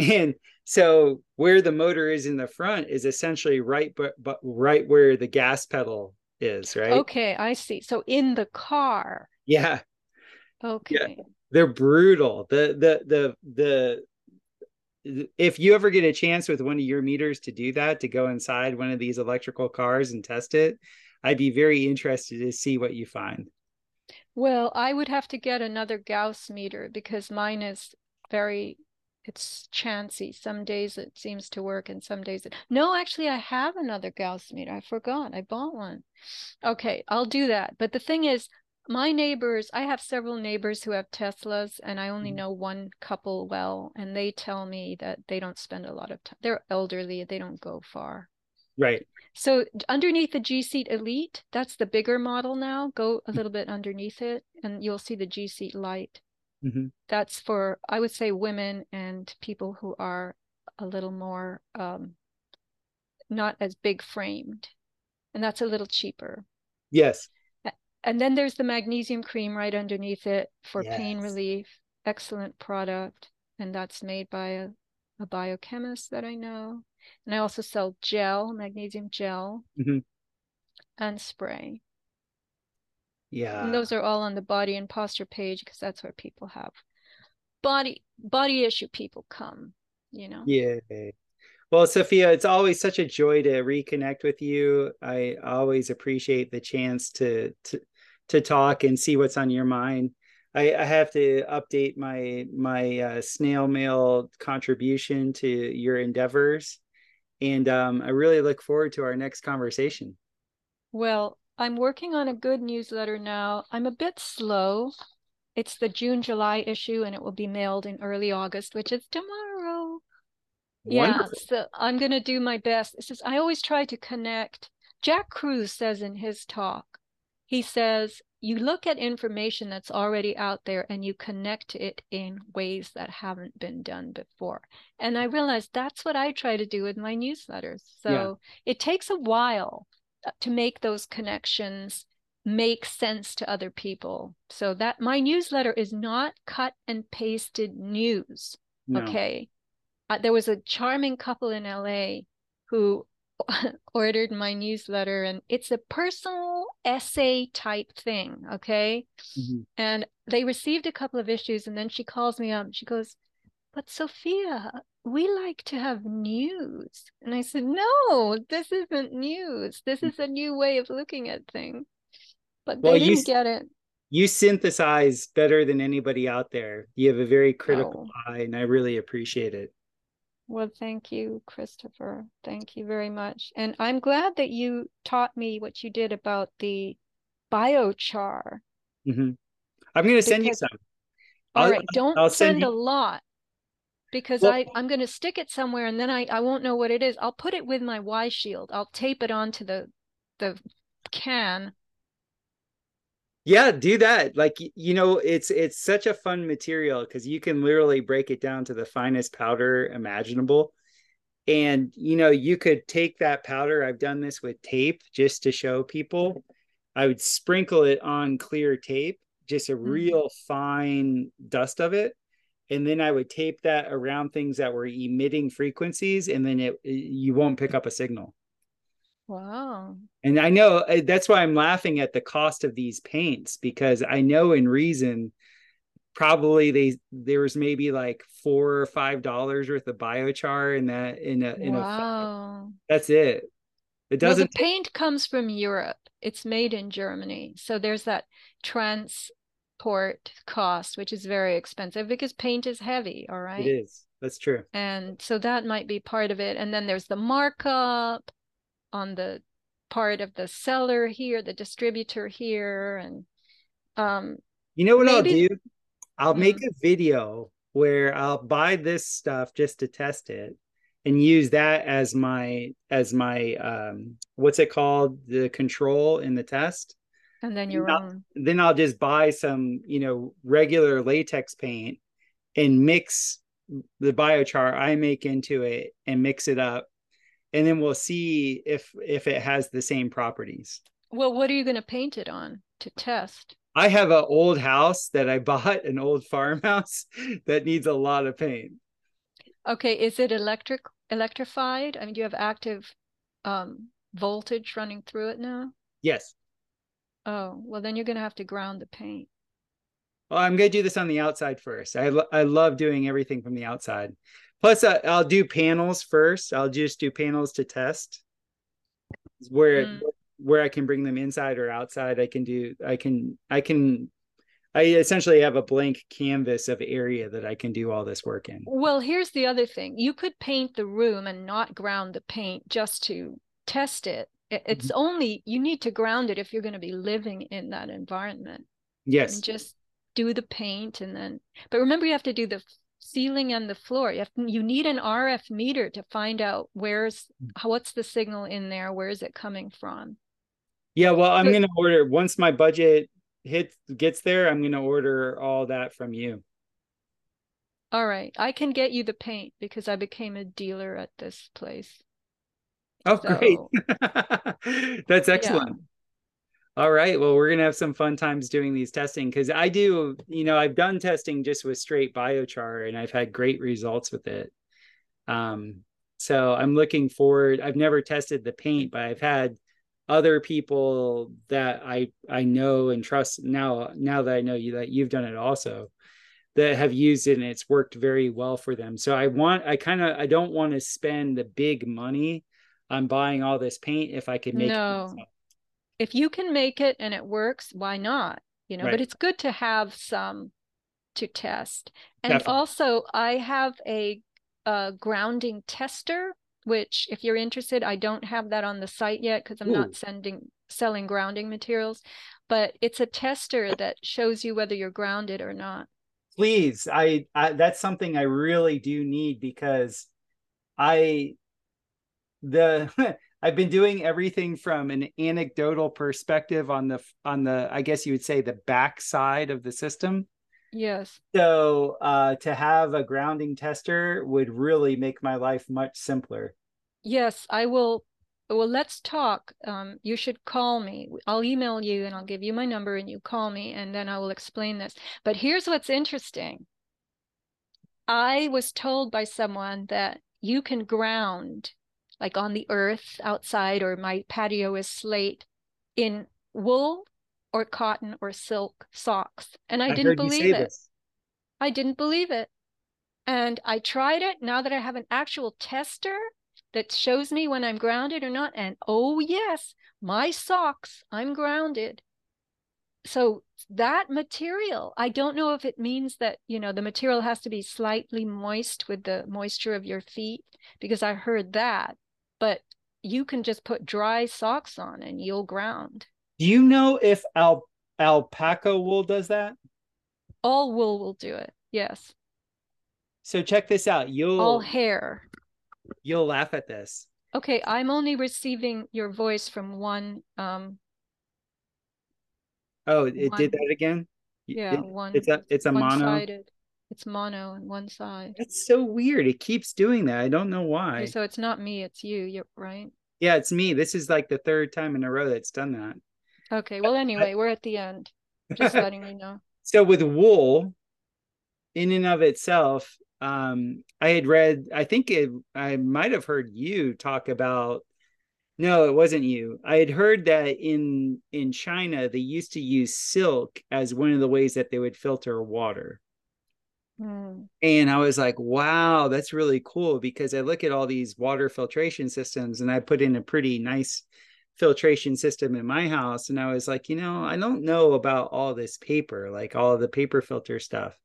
And so where the motor is in the front is essentially right but but right where the gas pedal is, right? Okay, I see. So in the car. Yeah. Okay. Yeah. They're brutal. The the the the if you ever get a chance with one of your meters to do that, to go inside one of these electrical cars and test it, I'd be very interested to see what you find. Well, I would have to get another Gauss meter because mine is very it's chancy. Some days it seems to work and some days it no, actually I have another Gauss meter. I forgot. I bought one. Okay, I'll do that. But the thing is, my neighbors, I have several neighbors who have Teslas and I only mm. know one couple well, and they tell me that they don't spend a lot of time. They're elderly, they don't go far. Right. So underneath the G Seat Elite, that's the bigger model now. Go a mm. little bit underneath it and you'll see the G Seat Light. Mm-hmm. That's for, I would say, women and people who are a little more um, not as big framed. And that's a little cheaper. Yes. And then there's the magnesium cream right underneath it for yes. pain relief. Excellent product. And that's made by a, a biochemist that I know. And I also sell gel, magnesium gel. Mm-hmm. and spray. Yeah. And those are all on the body and posture page because that's where people have body body issue people come, you know. Yeah. Well, Sofia, it's always such a joy to reconnect with you. I always appreciate the chance to to to talk and see what's on your mind. I, I have to update my my uh, snail mail contribution to your endeavors, and um, I really look forward to our next conversation. Well, I'm working on a good newsletter now. I'm a bit slow. It's the June July issue, and it will be mailed in early August, which is tomorrow. Wonderful. Yeah, so I'm going to do my best. This is I always try to connect. Jack Kruse says in his talk, he says you look at information that's already out there and you connect it in ways that haven't been done before. And I realized that's what I try to do with my newsletters. So yeah. it takes a while uh, to make those connections make sense to other people. So that my newsletter is not cut and pasted news. No. Okay. Uh, there was a charming couple in LA who ordered my newsletter and it's a personal essay type thing okay? Mm-hmm. and they received a couple of issues and then she calls me up she goes but Sofia we like to have news. And i said no this isn't news. This mm. is a new way of looking at things. But well, they didn't you, get it. you synthesize better than anybody out there. You have a very critical oh. eye and i really appreciate it well, thank you, Christopher. Thank you very much. And I'm glad that you taught me what you did about the biochar. Mm-hmm. I'm going to send you some. All I'll, right. Don't I'll send, send you... a lot because well, I, I'm going to stick it somewhere and then I, I won't know what it is. I'll put it with my YShield. I'll tape it onto the the can yeah do that like you know it's it's such a fun material because you can literally break it down to the finest powder imaginable and you know you could take that powder i've done this with tape just to show people i would sprinkle it on clear tape just a mm-hmm. real fine dust of it and then i would tape that around things that were emitting frequencies and then it you won't pick up a signal Wow. And I know uh, that's why I'm laughing at the cost of these paints because I know in reason probably they there was maybe like four or five dollars worth of biochar in that in a in wow. a that's it. It doesn't well, the paint comes from Europe. It's made in Germany. So there's that transport cost, which is very expensive because paint is heavy. All right. It is. That's true. And so that might be part of it. And then there's the markup on the part of the seller here, the distributor here, and um, you know what maybe... I'll do? I'll mm. make a video where I'll buy this stuff just to test it and use that as my as my um what's it called the control in the test and then you're wrong then I'll just buy some you know regular latex paint and mix the biochar I make into it and mix it up and then we'll see if if it has the same properties. Well, what are you going to paint it on to test? I have an old house that I bought, an old farmhouse that needs a lot of paint. Okay, is it electric electrified? I mean, do you have active um, voltage running through it now? Yes. Oh, well, then you're going to have to ground the paint. Well, I'm going to do this on the outside first. I, lo- I love doing everything from the outside. Plus, uh, I'll do panels first. I'll just do panels to test where mm. where I can bring them inside or outside. I can do. I can. I can. I essentially have a blank canvas of area that I can do all this work in. Well, here's the other thing: you could paint the room and not ground the paint just to test it. It's mm-hmm. only you need to ground it if you're going to be living in that environment. Yes. And just do the paint and then but remember you have to do the ceiling and the floor. You have you need an RF meter to find out where's what's the signal in there, where is it coming from? Yeah, well, I'm gonna order once my budget hits gets there, I'm gonna order all that from you. All right. I can get you the paint because I became a dealer at this place. Oh, so, great. That's excellent. All right. Well, we're going to have some fun times doing these testing because I do, you know, I've done testing just with straight biochar and I've had great results with it. Um, so I'm looking forward. I've never tested the paint, but I've had other people that I I know and trust now now that I know you that you've done it also that have used it and it's worked very well for them. So I want I kind of I don't want to spend the big money on buying all this paint if I can make no. it. If you can make it and it works, why not? You know, right. but it's good to have some to test. And Definitely. also I have a, a grounding tester which if you're interested, I don't have that on the site yet because I'm Ooh. not sending selling grounding materials, but it's a tester that shows you whether you're grounded or not. Please, I, I that's something I really do need because I the I've been doing everything from an anecdotal perspective on the on the I guess you would say the back side of the system Yes. So uh, to have a grounding tester would really make my life much simpler. Yes, I will. Well, let's talk. Um, you should call me. I'll email you and I'll give you my number and you call me and then I will explain this. But here's what's interesting. I was told by someone that you can ground like on the earth outside or my patio is slate in wool or cotton or silk socks. And I, I didn't believe it. This. I didn't believe it. And I tried it now that I have an actual tester that shows me when I'm grounded or not. And oh, yes, my socks, I'm grounded. So that material, I don't know if it means that, you know, the material has to be slightly moist with the moisture of your feet, because I heard that. But you can just put dry socks on and you'll ground. Do you know if al- alpaca wool does that? All wool will do it. Yes. So check this out. You'll all hair. You'll laugh at this. Okay, I'm only receiving your voice from one um Oh, it one, did that again? Yeah, it, one it's a it's a mono. It's mono on one side. That's so weird. It keeps doing that. I don't know why. Okay, so it's not me, it's you. You're right. Yeah, it's me. This is like the third time in a row that's done that. Okay. Well, anyway, we're at the end. Just letting you know. So with wool, in and of itself, um, I had read. I think it. I might have heard you talk about. No, it wasn't you. I had heard that in in China they used to use silk as one of the ways that they would filter water. Mm. And I was like, wow, that's really cool because I look at all these water filtration systems and I put in a pretty nice filtration system in my house and i was like you know i don't know about all this paper like all the paper filter stuff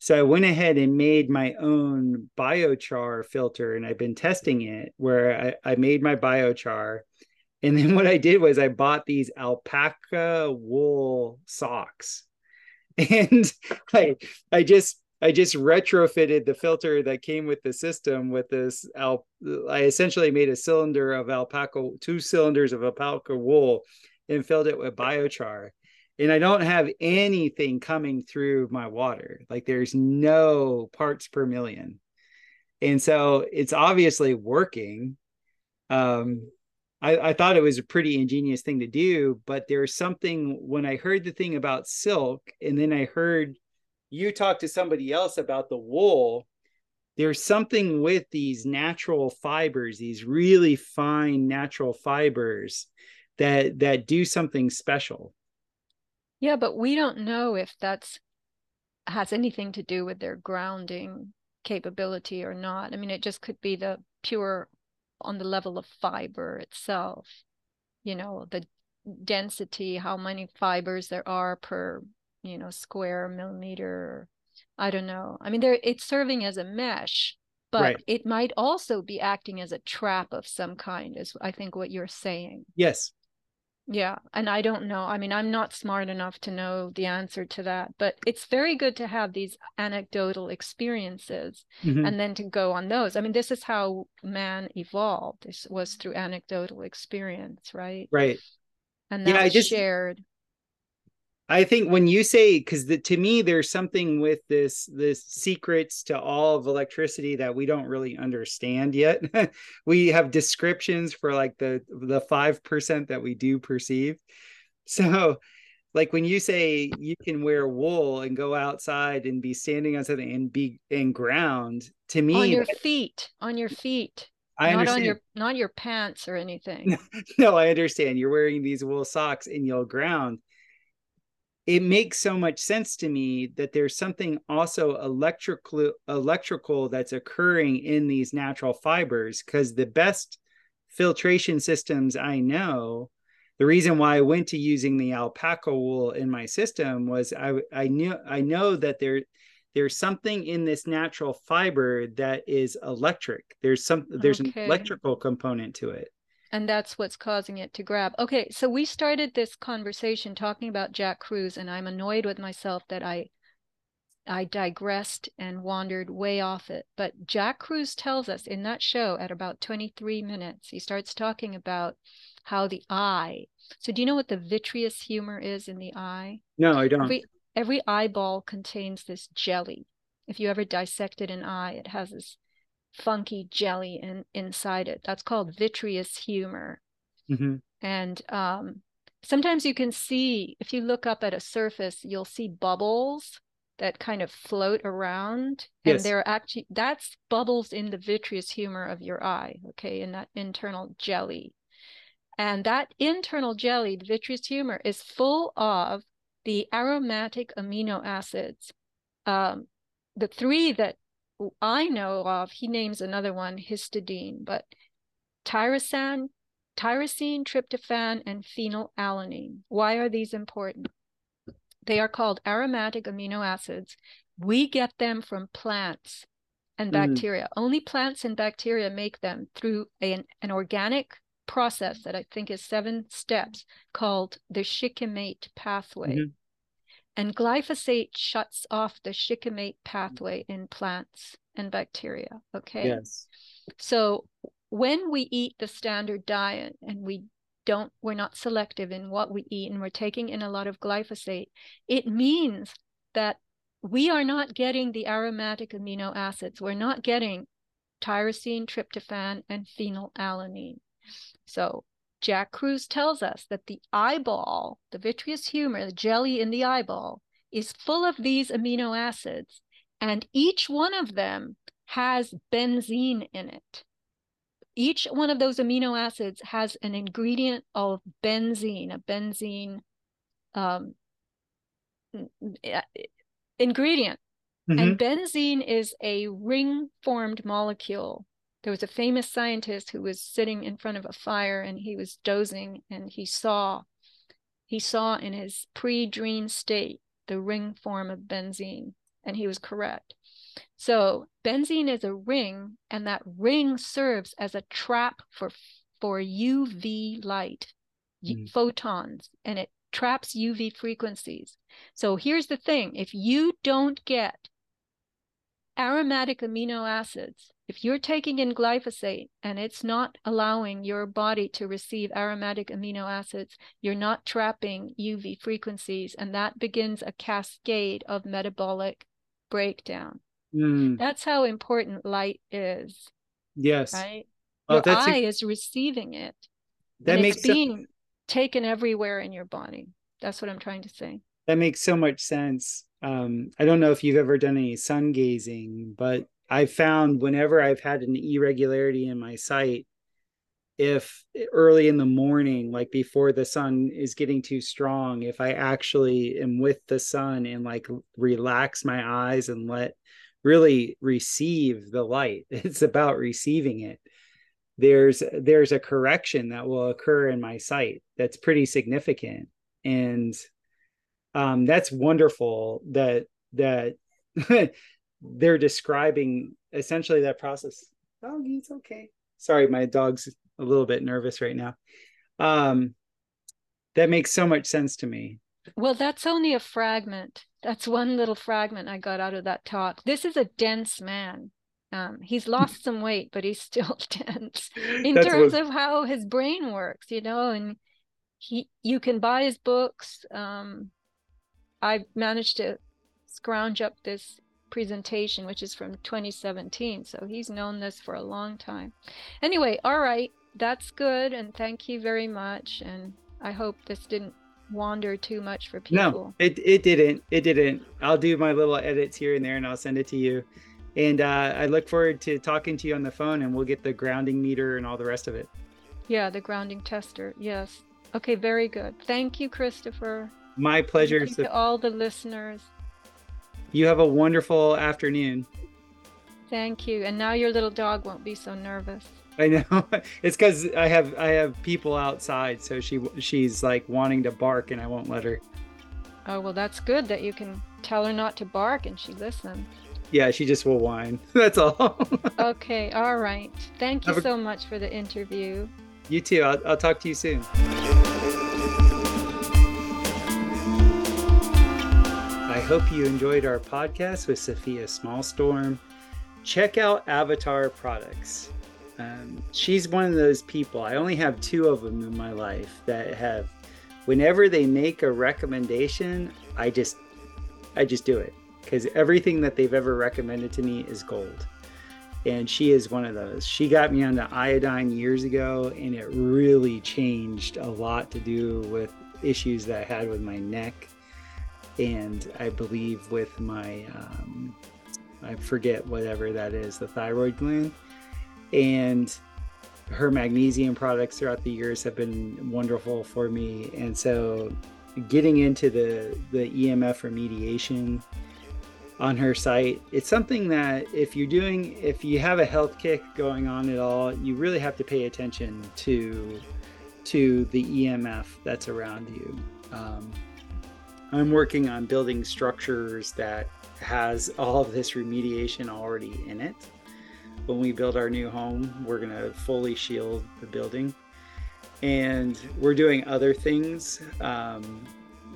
so i went ahead and made my own biochar filter and i've been testing it where i, I made my biochar and then what i did was i bought these alpaca wool socks and I, I just I just retrofitted the filter that came with the system with this. Al- I essentially made a cylinder of alpaca, two cylinders of alpaca wool, and filled it with biochar. And I don't have anything coming through my water. Like there's no parts per million. And so it's obviously working. Um, I, I, thought it was a pretty ingenious thing to do, but there's something when I heard the thing about silk, and then I heard you talk to somebody else about the wool there's something with these natural fibers these really fine natural fibers that that do something special. Yeah but we don't know if that's has anything to do with their grounding capability or not. I mean it just could be the pure on the level of fiber itself you know the density how many fibers there are per you know square millimeter i don't know. I mean there it's serving as a mesh but right. it might also be acting as a trap of some kind is i think what you're saying. Yes. Yeah and i don't know. I mean i'm not smart enough to know the answer to that but it's very good to have these anecdotal experiences mm-hmm. and then to go on those. I mean this is how man evolved this was through anecdotal experience right? Right. And that yeah, was just, shared I think when you say because to me there's something with this this secrets to all of electricity that we don't really understand yet. we have descriptions for like the the five percent that we do perceive. So like when you say you can wear wool and go outside and be standing on something and be and ground to me on your feet on your feet I not understand. on your not your pants or anything. no, I understand. You're wearing these wool socks and you'll ground. It makes so much sense to me that there's something also electrical electrical that's occurring in these natural fibers because the best filtration systems I know, the reason why I went to using the alpaca wool in my system was I I knew I know that there there's something in this natural fiber that is electric. There's some there's Okay. an electrical component to it. And that's what's causing it to grab. Okay, so we started this conversation talking about Jack Kruse, and I'm annoyed with myself that I I digressed and wandered way off it. But Jack Kruse tells us in that show at about 23 minutes, he starts talking about how the eye. So do you know what the vitreous humor is in the eye? No, I don't. Every every eyeball contains this jelly. If you ever dissected an eye, it has this funky jelly in, inside it. That's called vitreous humor. Mhm. And um, sometimes you can see, if you look up at a surface, you'll see bubbles that kind of float around. yes. And they're actually, that's bubbles in the vitreous humor of your eye, okay, in that internal jelly. And that internal jelly, the vitreous humor, is full of the aromatic amino acids. Um, the three that I know of, he names another one, histidine, but tyrosine, tyrosine, tryptophan, and phenylalanine. Why are these important? They are called aromatic amino acids. We get them from plants and Mm. bacteria. Only plants and bacteria make them through an, an organic process that I think is seven steps called the shikimate pathway. Mhm. And glyphosate shuts off the shikimate mm-hmm. pathway in plants and bacteria. Okay. Yes. So when we eat the standard diet and we don't, we're not selective in what we eat and we're taking in a lot of glyphosate, it means that we are not getting the aromatic amino acids. We're not getting tyrosine, tryptophan, and phenylalanine. So Jack Kruse tells us that the eyeball, the vitreous humor, the jelly in the eyeball, is full of these amino acids, and each one of them has benzene in it. Each one of those amino acids has an ingredient of benzene, a benzene um, uh, ingredient. Mhm. And benzene is a ring formed molecule. There was a famous scientist who was sitting in front of a fire and he was dozing and he saw he saw in his pre-dream state the ring form of benzene and he was correct. So benzene is a ring and that ring serves as a trap for for UV light, Mm. photons and it traps UV frequencies. So here's the thing, if you don't get aromatic amino acids, if you're taking in glyphosate and it's not allowing your body to receive aromatic amino acids, you're not trapping UV frequencies, and that begins a cascade of metabolic breakdown. Mm, That's how important light is, yes. right? Oh, Your that's a- eye is receiving it, that makes it's being taken everywhere in your body. That's what I'm trying to say. that makes so much sense. Um, I don't know if you've ever done any sun gazing, but I found whenever I've had an irregularity in my sight, if early in the morning, like before the sun is getting too strong, if I actually am with the sun and like relax my eyes and let really receive the light, it's about receiving it. There's there's a correction that will occur in my sight that's pretty significant. And um, that's wonderful that that they're describing essentially that process. Doggy, it's okay. Sorry, my dog's a little bit nervous right now. Um, that makes so much sense to me. Well, that's only a fragment. That's one little fragment I got out of that talk. This is a dense man. Um, he's lost some weight, but he's still dense in That's terms what- of how his brain works, you know, and he you can buy his books. Um, I managed to scrounge up this presentation, which is from 2017. So he's known this for a long time. Anyway, all right, that's good, and thank you very much. And I hope this didn't wander too much for people. No, it it didn't. It didn't. I'll do my little edits here and there, and I'll send it to you. And uh, I look forward to talking to you on the phone, and we'll get the grounding meter and all the rest of it. Yeah, the grounding tester. Yes. Okay, very good. Thank you, Christopher. My pleasure. Thank you to all the listeners. You have a wonderful afternoon. Thank you. And now your little dog won't be so nervous. I know. It's because I have I have people outside, so she she's like wanting to bark, and I won't let her. Oh well, that's good that you can tell her not to bark, and she listens. Yeah, she just will whine. That's all. okay. All right. Thank you a... so much for the interview. You too. I'll, I'll talk to you soon. Hope you enjoyed our podcast with Sofia Smallstorm. Check out Avatar Products. Um, she's one of those people. I only have two of them in my life that have, whenever they make a recommendation, I just, I just do it because everything that they've ever recommended to me is gold. And she is one of those. She got me onto iodine years ago, and it really changed a lot to do with issues that I had with my neck, and I believe with my, um, I forget whatever that is, the thyroid gland. And her magnesium products throughout the years have been wonderful for me. And so getting into the the emf remediation on her site it's something that if you're doing if you have a health kick going on at all you really have to pay attention to to the emf that's around you. Um, i'm working on building structures that has all of this remediation already in it when we build our new home, we're going to fully shield the building. And we're doing other things. Um,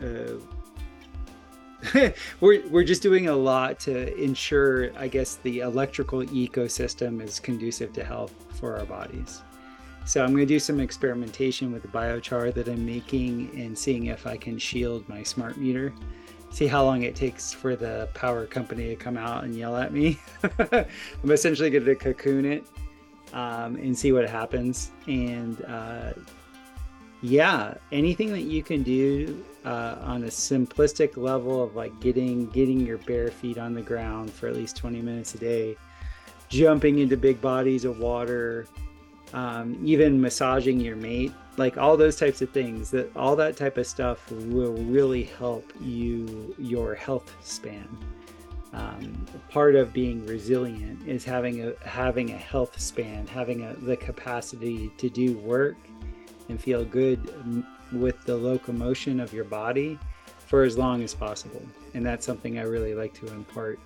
uh, we're, we're just doing a lot to ensure, I guess, the electrical ecosystem is conducive to health for our bodies. So I'm going to do some experimentation with the biochar that I'm making and seeing if I can shield my smart meter see how long it takes for the power company to come out and yell at me. I'm essentially going to cocoon it um, and see what happens. And uh, yeah, anything that you can do uh, on a simplistic level of like getting getting your bare feet on the ground for at least 20 minutes a day, jumping into big bodies of water, um, even massaging your mate like all those types of things that all that type of stuff will really help you your health span. Um, part of being resilient is having a having a health span having a, the capacity to do work and feel good with the locomotion of your body for as long as possible. And that's something i really like to impart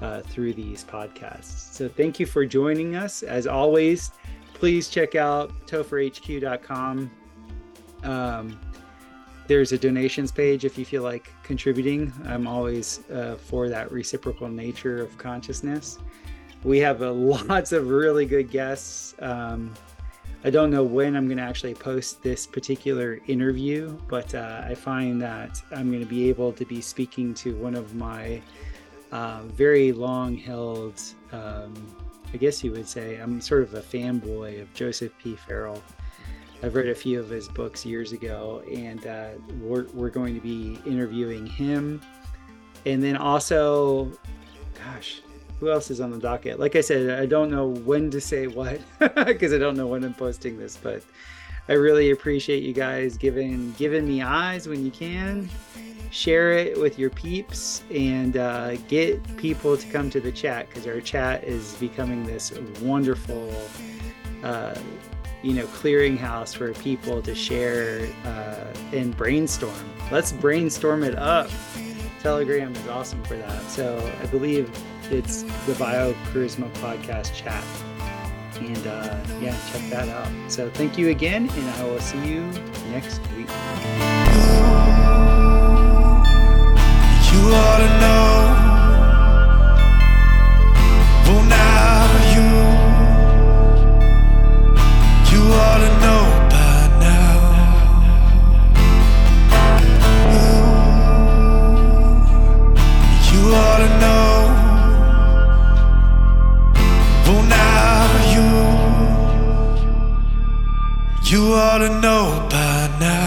uh, through these podcasts. So thank you for joining us. As always please check out topherhq.com. Um, there's a donations page if you feel like contributing. I'm always uh, for that reciprocal nature of consciousness. We have uh, lots of really good guests. Um, I don't know when I'm going to actually post this particular interview, but uh, I find that I'm going to be able to be speaking to one of my uh, very long held um, I guess you would say I'm sort of a fanboy of Joseph P. Farrell. I've read a few of his books years ago, and uh, we're, we're going to be interviewing him. And then also, gosh, who else is on the docket? Like I said, I don't know when to say what because I don't know when I'm posting this, but I really appreciate you guys giving giving me eyes when you can share it with your peeps and uh, get people to come to the chat because our chat is becoming this wonderful uh, you know clearinghouse for people to share uh, and brainstorm. Let's brainstorm it up. Telegram is awesome for that. So i believe it's the bio charisma podcast chat. And uh, yeah check that out. So thank you again and i will see you next week ought to know. Now you, you ought to know by now. You ought to know. Now you, you ought to know by now.